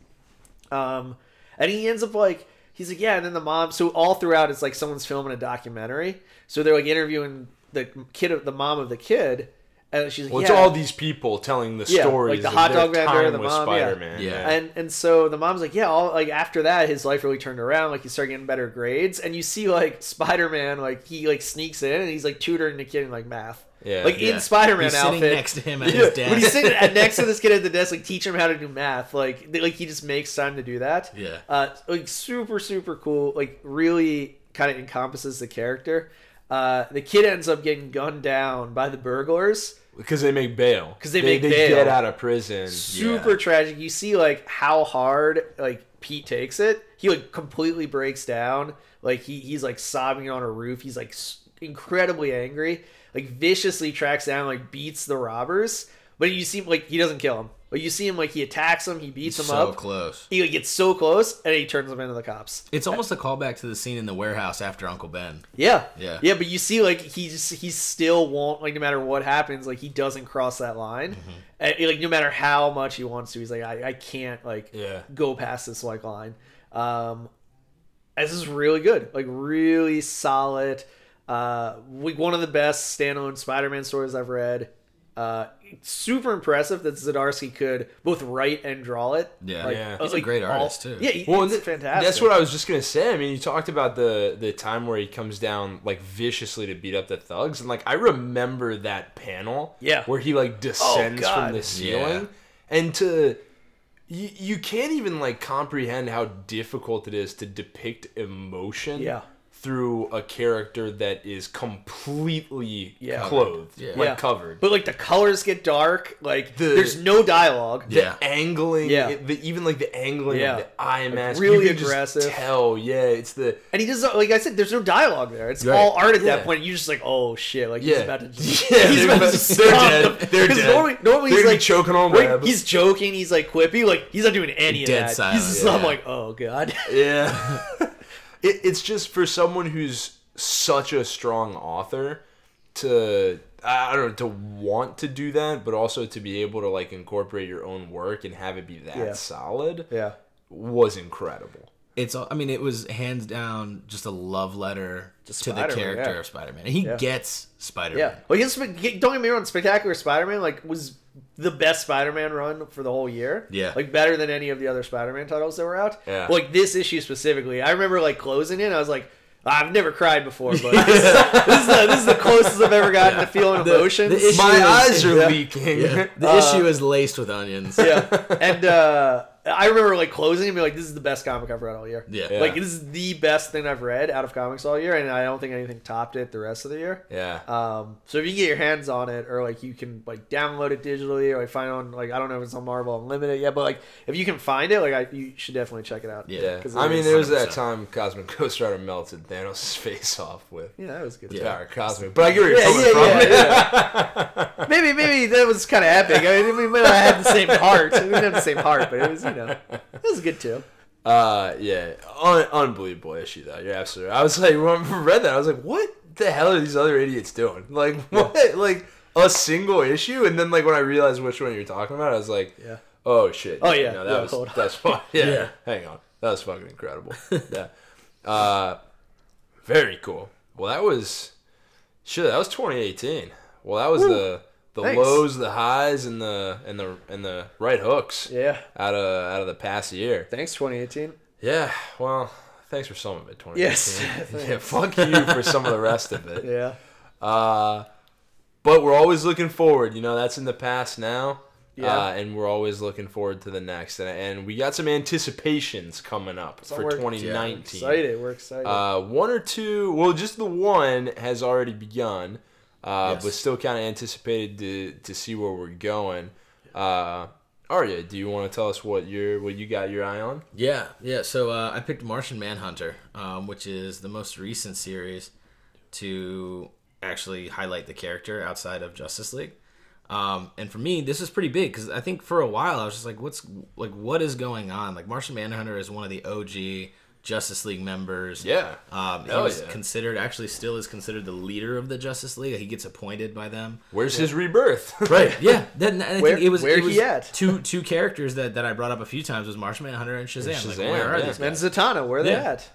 Um, and he ends up like he's like, yeah. And then the mom. So all throughout, it's like someone's filming a documentary. So they're like interviewing the kid, of the mom of the kid, and she's like, well, yeah. it's all these people telling the Yeah, like stories. the of hot their dog vendor, the with mom, yeah. Spider-Man. Yeah. And and so the mom's like, yeah, all like after that, his life really turned around. Like he started getting better grades, and you see like Spider Man, like he like sneaks in and he's like tutoring the kid in like math. Yeah, like yeah. in Spider Man He's outfit. sitting next to him at Yeah, his desk. when he's sitting at, next to this kid at the desk, like teach him how to do math. Like they, like he just makes time to do that. Yeah. Uh, like super super cool. Like really kind of encompasses the character. Uh, the kid ends up getting gunned down by the burglars. because they make bail. 'Cause they make they bail. get out of prison. super Yeah. tragic. You see like how hard like Pete takes it. He like completely breaks down. Like he he's like sobbing on a roof. He's like s- incredibly angry. Like viciously tracks down like beats the robbers. But you see like he doesn't kill him. But you see him like he attacks them. He beats them so up. close. He like, gets so close and he turns them into the cops. It's almost a callback to the scene in the warehouse after Uncle Ben. Yeah, Yeah. yeah. But you see, like he's he still won't like no matter what happens, like he doesn't cross that line. Mm-hmm. And, like no matter how much he wants to, he's like I, I can't like Yeah. go past this like line. Um, this is really good, like really solid. Uh, like one of the best standalone Spider-Man stories I've read. Uh, super impressive that Zdarsky could both write and draw it. Yeah. Like, Yeah. uh, He's a like, great all- artist, too. Yeah, he- Well, it's th- fantastic. That's what I was just gonna say. I mean, you talked about the the time where he comes down like viciously to beat up the thugs, and like I remember that panel. Yeah. Where he like descends God. from the ceiling, and to you, you can't even like comprehend how difficult it is to depict emotion. Yeah. Through a character that is completely Yeah. clothed, Yeah. like Yeah. covered. But like the colors get dark. Like The- there's no dialogue. the Yeah. angling, Yeah. it- the, even like the angling Yeah. of the eye mask, really you can just aggressive. tell, yeah, it's the And he does like I said, there's no dialogue there. It's Right. all art at that point. You're just like, oh shit, like he's about to just, Yeah, he's they're about to about- just they're stop dead. them. They're 'Cause dead. Normally, normally They're he's like choking on right, web. He's joking. He's like quippy. Like he's not doing any of Dead that. silent, He's just, yeah. I'm like, oh god. Yeah. It, it's just for someone who's such a strong author to I don't know to want to do that, but also to be able to like incorporate your own work and have it be that Yeah. solid Yeah. was incredible. It's all- I mean it was hands down just a love letter to, the character yeah. of Spider-Man. And he Yeah. gets Spider-Man. Yeah. Well, he's, don't get me wrong. Spectacular Spider-Man like was the best Spider-Man run for the whole year. Yeah. Like better than any of the other Spider-Man titles that were out. Yeah. Like this issue specifically, I remember like closing it. I was like. I've never cried before, but this, is, this, is the, this is the closest I've ever gotten to feeling emotions. the issue My is- eyes are yeah. leaking. Yeah. The Uh, issue is laced with onions. yeah, and uh, I remember like closing and be like, "This is the best comic I've read all year." Yeah. Yeah. Like this is the best thing I've read out of comics all year, and I don't think anything topped it the rest of the year. Yeah. Um, so if you can get your hands on it, or like you can like download it digitally, or like find it on like I don't know if it's on Marvel Unlimited yet, but like if you can find it, like I, you should definitely check it out. Yeah. Yeah. 'Cause I mean, there was that 100%. time Cosmic Ghost Rider melted Thanos' face off with yeah, that was good. Yeah. Power Cosmic. But I get where you're Yeah, coming yeah, from. yeah, yeah. maybe maybe that was kind of epic. I mean, we might not have the same heart. We didn't have the same heart, but it was you know it was good too. Uh, yeah, Un- unbelievable issue though. You're absolutely. Right. I was like, when I read that, I was like, what the hell are these other idiots doing? Like, what? Like a single issue, and then like when I realized which one you're talking about, I was like, Yeah. oh shit. Oh, yeah. no, that Yeah, was hold on. that's fun. Yeah. Yeah. hang on, that was fucking incredible. yeah, uh, very cool. Well, that was shit. That was 2018. Well, that was the the Thanks. lows, the highs, and the and the and the right hooks Yeah. out of out of the past year. Thanks, 2018. Yeah, well, thanks for some of it, 2018. Yes, yeah, fuck you for some of the rest of it. Yeah. Uh, but we're always looking forward. You know, that's in the past now. Yeah. Uh, and we're always looking forward to the next. And, and we got some anticipations coming up So for we're- 2019. Excited. We're excited. Uh, one or two, well, just the one has already begun, uh, Yes. but still kind of anticipated to, to see where we're going. Uh, Arya, do you want to tell us what you what you got your eye on? Yeah, yeah. So uh, I picked Martian Manhunter, um, which is the most recent series to actually highlight the character outside of Justice League. Um, and for me, this is pretty big because I think for a while I was just like, "What's like what is going on?" Like Martian Manhunter is one of the OG Justice League members. Yeah. Um, he Hell was yeah. considered, actually, still is considered the leader of the Justice League. He gets appointed by them. Where's his rebirth? Right. Yeah. Then I Where- think it was where it was he at? two two characters that, that I brought up a few times was Martian Manhunter and Shazam. And Like, Shazam, where are yeah. these and? Zatanna, where are they at?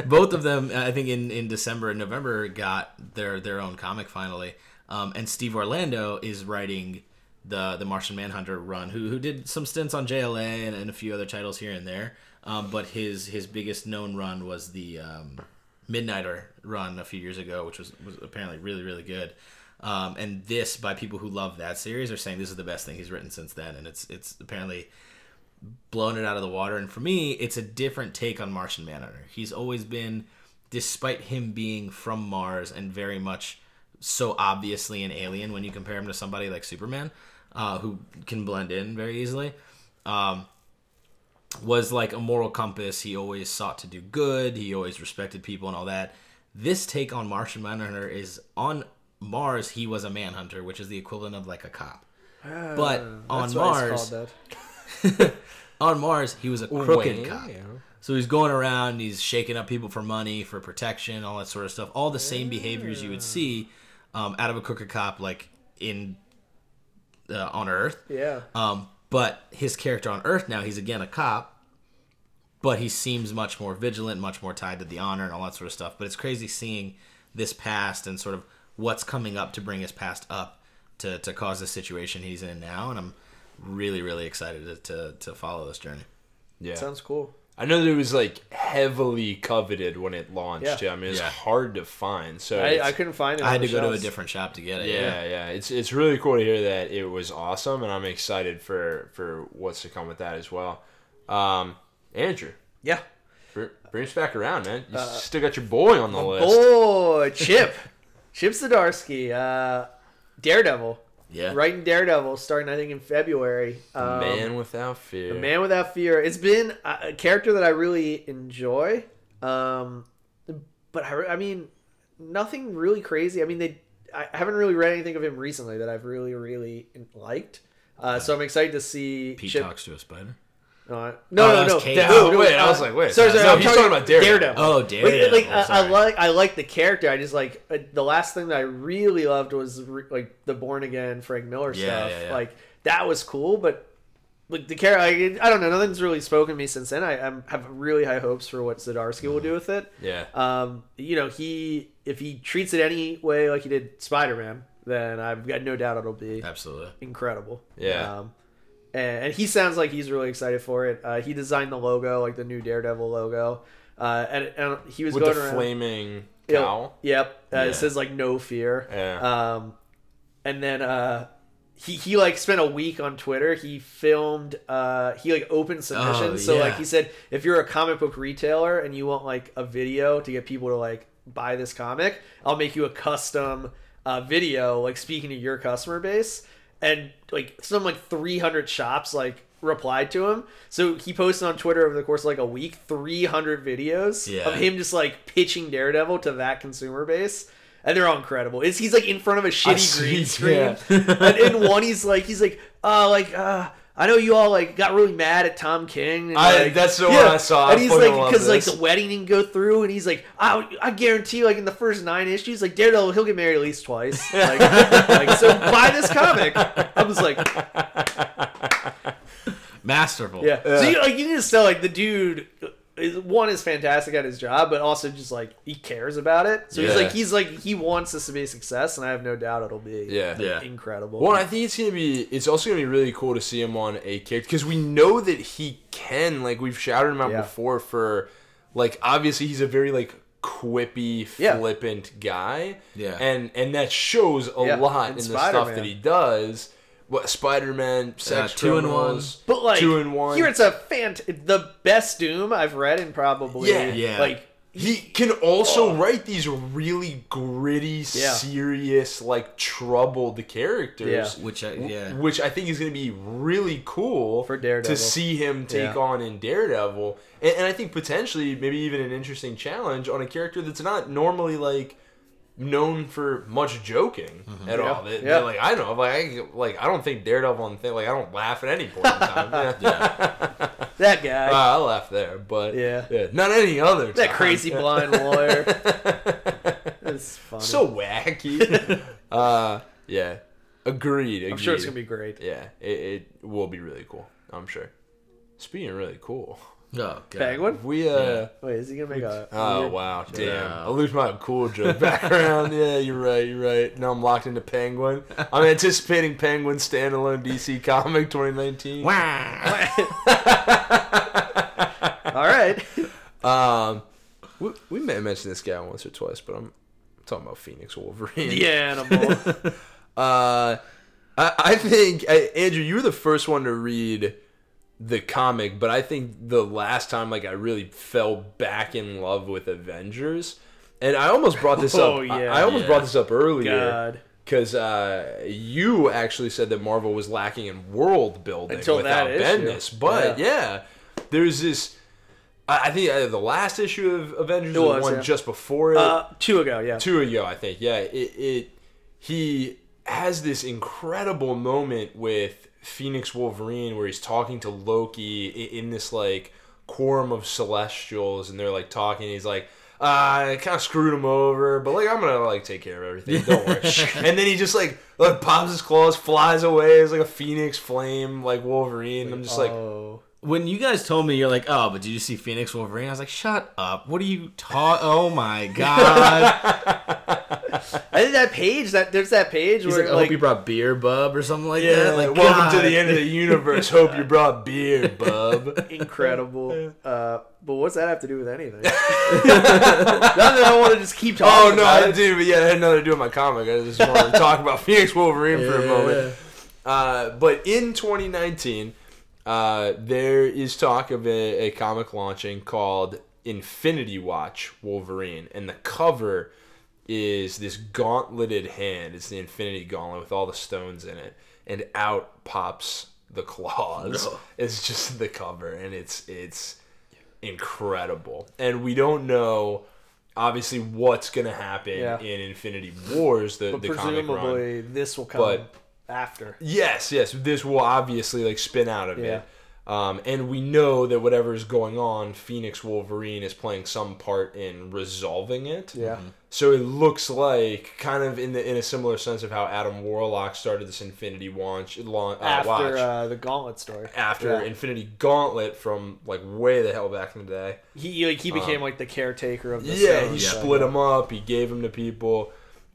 Both of them, I think, in, in December and November, got their their own comic finally. Um, and Steve Orlando is writing the the Martian Manhunter run, who who did some stints on JLA and, and a few other titles here and there. Um, but his his biggest known run was the um, Midnighter run a few years ago, which was, was apparently really really good. Um, and this, by people who love that series, are saying this is the best thing he's written since then, and it's it's apparently blown it out of the water. And for me, it's a different take on Martian Manhunter. He's always been, despite him being from Mars and very much so obviously an alien when you compare him to somebody like Superman, uh, who can blend in very easily. Um, was like a moral compass. He always sought to do good. He always respected people and all that. This take on Martian Manhunter is on Mars. He was a manhunter, which is the equivalent of like a cop. But on Mars, it's called that. on Mars, he was a crooked Wow. cop. So he's going around, he's shaking up people for money, for protection, all that sort of stuff. All the same behaviors you would see um, out of a crooked cop, like in uh, on Earth. Yeah. Um, but his character on Earth now, he's again a cop, but he seems much more vigilant, much more tied to the honor and all that sort of stuff. But it's crazy seeing this past and sort of what's coming up to bring his past up to, to cause the situation he's in now. And I'm really, really excited to, to, to follow this journey. Yeah. Sounds cool. I know that it was like heavily coveted when it launched. Yeah. I mean, it's Yeah. hard to find. So I, I couldn't find it. I had to go to a different shop to get it. yeah, yeah, It's it's really cool to hear that it was awesome, and I'm excited for for what's to come with that as well. Um, Andrew, Yeah. br- bring us back around, man. You still got your boy on the list. Boy, Chip. Chip Zdarsky. Uh, Daredevil. Yeah. Writing Daredevil starting, I think, in February. Um, Man without fear. The Man Without Fear. It's been a a character that I really enjoy. Um, but I, I mean, nothing really crazy. I mean, they. I haven't really read anything of him recently that I've really, really liked. Uh, so I'm excited to see. Pete Chip- talks to a spider. No, Oh, no, no, no. Kate. No, Oh, wait, I was like, wait, Sorry, sorry. no, I'm he's talking about Daredevil. Oh, Like, Daredevil. like I, I like I like the character. I just like uh, the last thing that I really loved was re- like the Born Again Frank Miller Yeah, stuff. yeah, yeah. Like that was cool, but like the character, I, I don't know. Nothing's really spoken to me since then. I I'm, have really high hopes for what Zdarsky will do with it. Yeah. Um, you know, he if he treats it any way like he did Spider Man, then I've got no doubt it'll be Absolutely. incredible. Yeah. Um, and, and he sounds like he's really excited for it. Uh, he designed the logo, like the new Daredevil logo. Uh, and, and he was With going the around. flaming cow. Yep. Uh, Yeah. It says like no fear. Yeah. Um, and then uh, he he like spent a week on Twitter. He filmed. Uh, he like opened submissions. so like he said, if you're a comic book retailer and you want like a video to get people to like buy this comic, I'll make you a custom uh, video like speaking to your customer base. And like some like 300 shops like replied to him. So he posted on Twitter over the course of like a week 300 videos Yeah. of him just like pitching Daredevil to that consumer base. And they're all incredible. It's, he's like in front of a shitty see, green screen. yeah. and in one, he's like, he's like, uh, like, uh, I know you all like got really mad at Tom King. And, I- like, that's the one I saw. And he's like, because like the wedding didn't go through, and he's like, I, I guarantee, like in the first nine issues, like Daredevil, he'll get married at least twice. Like, like so buy this comic. I was like, Masterful. yeah. So you, like you can just tell like the dude is one is fantastic at his job, but also just like he cares about it. So he's like he's like he wants this to be a success, and I have no doubt it'll be Yeah. Yeah. incredible. Well, I think it's gonna be. It's also gonna be really cool to see him on a character because we know that he can. Like we've shouted him out Yeah. before for, like obviously he's a very like quippy, Yeah. flippant guy. Yeah. and and that shows a Yeah, lot in in, the stuff Spider-Man. that he does. What Spider-Man, sex Uh, two in criminals, But like two in one. here, it's a fant the best Doom I've read in probably Yeah. Yeah. like he can also write these really gritty, Yeah. serious, like troubled characters. Yeah. Which I, yeah. Which I think is going to be really cool For Daredevil. to see him take Yeah. on in Daredevil, and, and I think potentially maybe even an interesting challenge on a character that's not normally like known for much joking at all. That, Yeah. like I know, like I, like I don't think Daredevil and thing like I don't laugh at any point in time. yeah. that guy. Uh, I laugh there, but Yeah. not any other. that time. crazy blind lawyer. That's funny. so wacky. uh, yeah, agreed, agreed. I'm sure it's gonna be great. Yeah, it, it will be really cool. I'm sure. Speaking of really cool, Oh, God. Penguin? we uh. Wait, is he gonna make a? Oh weird- wow! Damn, Yeah. I lose my cool joke background. yeah, you're right. You're right. Now I'm locked into Penguin. I'm anticipating Penguin standalone DC comic 2019. Wow. All right. Um, we, we may have mentioned this guy once or twice, but I'm talking about Phoenix Wolverine. the animal. Uh, I, I think I, Andrew, you were the first one to read the comic, but I think the last time like I really fell back in love with Avengers, and I almost brought this Oh, up. yeah. I, I almost Yeah. brought this up earlier because uh, you actually said that Marvel was lacking in world building Until without issue. Bendis, but yeah. there's this. I I think either the last issue of Avengers It was, one yeah. just before it Uh, two ago, yeah. two ago, I think. Yeah, it, it he has this incredible moment with Phoenix Wolverine where he's talking to Loki in, this like quorum of celestials, and they're like talking. He's like. Uh, I kind of screwed him over, but like I'm gonna like take care of everything. Don't worry. and then he just like, like pops his claws, flies away as like a phoenix flame, like Wolverine. I'm just like, oh. When you guys told me, you're like, oh, but did you see Phoenix Wolverine? I was like, shut up. What are you ta Oh my God. I think that page that there's that page He's where like, I like, hope you brought beer, bub, or something like yeah, that. Like, welcome to the end of the universe. Hope you brought beer, bub. incredible. Uh, but what's that have to do with anything? Not that I want to just keep talking. Oh no, about I it. do. But yeah, I had nothing to do with my comic. I just wanted to talk about Phoenix Wolverine for a moment. Uh, but in 2019, uh, there is talk of a, a comic launching called Infinity Watch Wolverine, and the cover is this gauntleted hand. It's the Infinity Gauntlet with all the stones in it, and out pops the claws. No. It's just the cover, and it's it's incredible. And we don't know. Obviously, what's gonna happen Yeah. in Infinity Wars, the, But the comic run. presumably this will come But- after. Yes, yes. This will obviously like spin out of Yeah. it. Um, and we know that whatever is going on, Phoenix Wolverine is playing some part in resolving it. Yeah. So it looks like kind of in the in a similar sense of how Adam Warlock started this Infinity Watch, launch, uh, After watch uh, the Gauntlet story. after Yeah. Infinity Gauntlet from like way the hell back in the day. He like he became like the caretaker of the Um, Yeah, he stones, so- split them up. He gave them to people.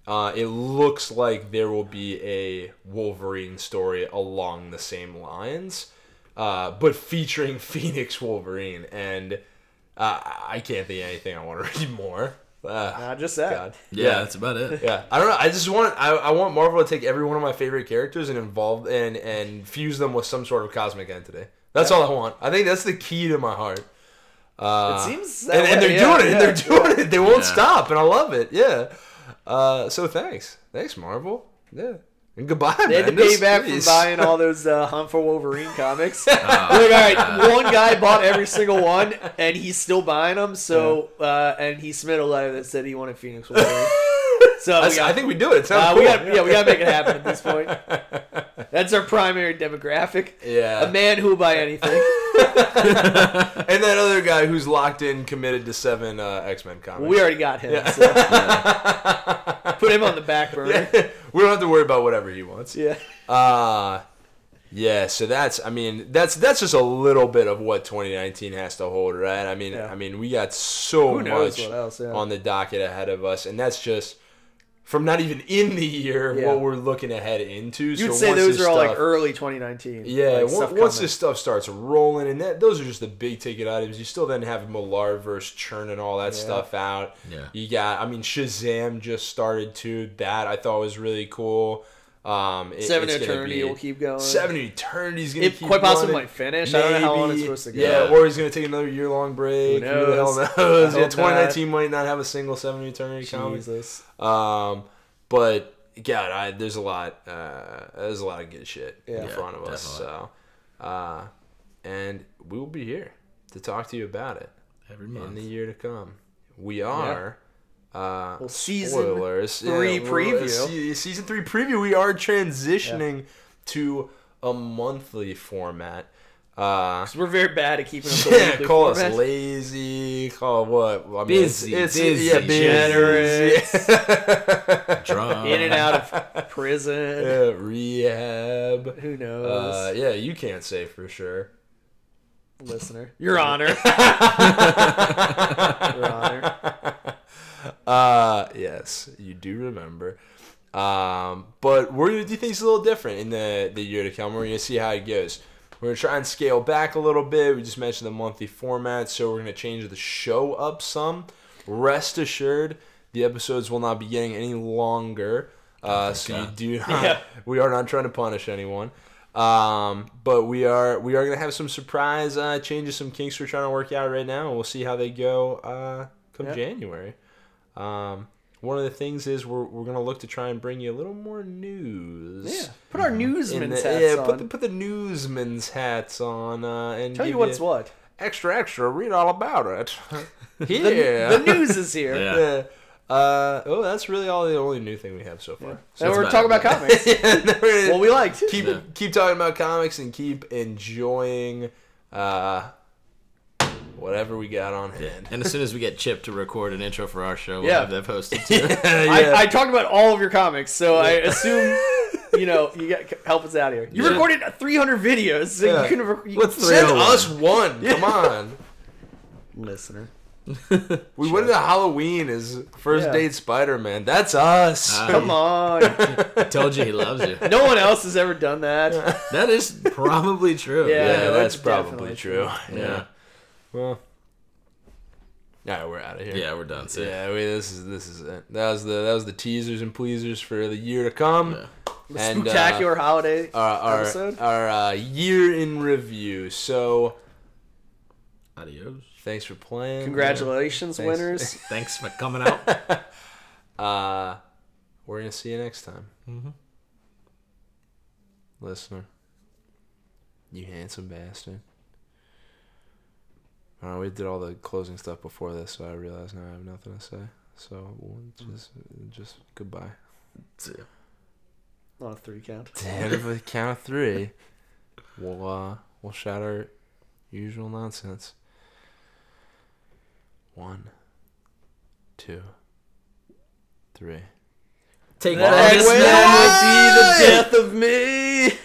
Uh, it looks like there will be a Wolverine story along the same lines, uh, but featuring Phoenix Wolverine, and uh, I can't think of anything I want to read more. Uh, Not just that. God. Yeah, that's about it. yeah. I don't know. I just want I, I want Marvel to take every one of my favorite characters and involve and and fuse them with some sort of cosmic entity. That's all I want. I think that's the key to my heart. Uh, It seems that and, and they're yeah, doing it. yeah. They're doing it. They won't Yeah. stop, and I love it. Yeah. Uh, so thanks, thanks Marvel. Yeah. And goodbye. They had to Bendis, pay back please. from buying all those uh, Hunt for Wolverine comics. Oh, like, all right, one guy bought every single one, and he's still buying them. So, uh, and he submitted a letter that said he wanted Phoenix Wolverine. So got, I think we do it. it. Sounds uh, cool. we got, yeah, we got to make it happen at this point. That's our primary demographic. Yeah. A man who will buy anything. and that other guy who's locked in, committed to seven uh, X Men comics. We already got him. So. Put him on the back burner. we don't have to worry about whatever he wants. Yeah. Uh yeah, so that's I mean, that's that's just a little bit of what 2019 has to hold, right? I mean, Yeah. I mean, we got so much else, yeah. on the docket ahead of us and that's just from not even in the year Yeah. what we're looking ahead into. You'd so say those are all like early 2019. yeah, like, on- stuff once this stuff starts rolling, and that those are just the big ticket items. You still then have Millarverse churning all that Yeah. stuff out. Yeah. You got, I mean, Shazam just started too. That I thought was really cool. Um, it- Seven it's Eternity be- will keep going. Seven Eternity's gonna It keep quite possibly running. might finish. I don't know how long it's supposed to go. Yeah, or he's gonna take another year long break. Who Who, the hell knows? knows? Yeah, hope 2019 might not have a single Seven Eternity comic. Um, but God, I, there's a lot. Uh, there's a lot of good shit in front of us. So, uh, and we will be here to talk to you about it Every in the year to come. We are. Uh, Well, season spoilers. three we're- preview. se- season three preview. We are transitioning to a monthly format. Uh, 'Cause we're very bad at keeping up the yeah, weekly call format. us lazy. Call what? I mean, Busy, busy, yeah, generous. busy. Drunk. In and out of prison. Yeah, rehab. Who knows? Uh, yeah, you can't say for sure. Listener. Your Honor. Your Honor. Uh, yes, you do remember. Um, but we're gonna do things a little different in the the year to come. We're gonna see how it goes. We're gonna try and scale back a little bit. We just mentioned the monthly format, so we're gonna change the show up some. Rest assured, the episodes will not be getting any longer. Uh, so you do not. Yeah. We are not trying to punish anyone. Um, but we are we are gonna have some surprise uh, changes, some kinks we're trying to work out right now, and we'll see how they go uh, come Yeah. January. Um, one of the things is we're, we're gonna look to try and bring you a little more news. Yeah. Put our In newsman's the- hats yeah, on. put the put the newsman's hats on uh, and Tell you give what's what. extra extra. Read all about it. The, Here, the news is here. Yeah. Yeah. Uh, oh, that's really all the only new thing we have so far. So And we're talking about comics. well, well, we liked. keep Yeah. keep talking about comics and keep enjoying uh, whatever we got on hand. And as soon as we get Chip to record an intro for our show, we'll Yeah. have that posted too. I, I talked about all of your comics, so I assume you know you got help us out here. You Yeah. recorded 300 videos, so Yeah. you couldn't. Rec- you, What's Send us one. Come on. listener? We went to Halloween as first Yeah. date Spider Man. That's us. Ah. Come on. I told you he loves you. no one else has ever done that. That is probably true. Yeah, yeah, that's that's probably true. true. Yeah. Yeah. Well. Yeah, we're out of here. Yeah, we're done. See. Yeah, we, this is this is it. That was the that was the teasers and pleasers for the year to come. Yeah. The And, uh, spectacular holiday Our our, episode. our uh, year in review. So Adios. thanks for playing. Congratulations, Thanks. winners. Thanks for coming out. Uh, we're gonna see you next time, mm-hmm. listener. You handsome bastard. All right, we did all the closing stuff before this, so I realize now I have nothing to say. So we'll just just goodbye. See ya. On a three count. And if we count of three, we'll uh we'll shout our usual nonsense. One, two, three. Take That that, man would be the death of me.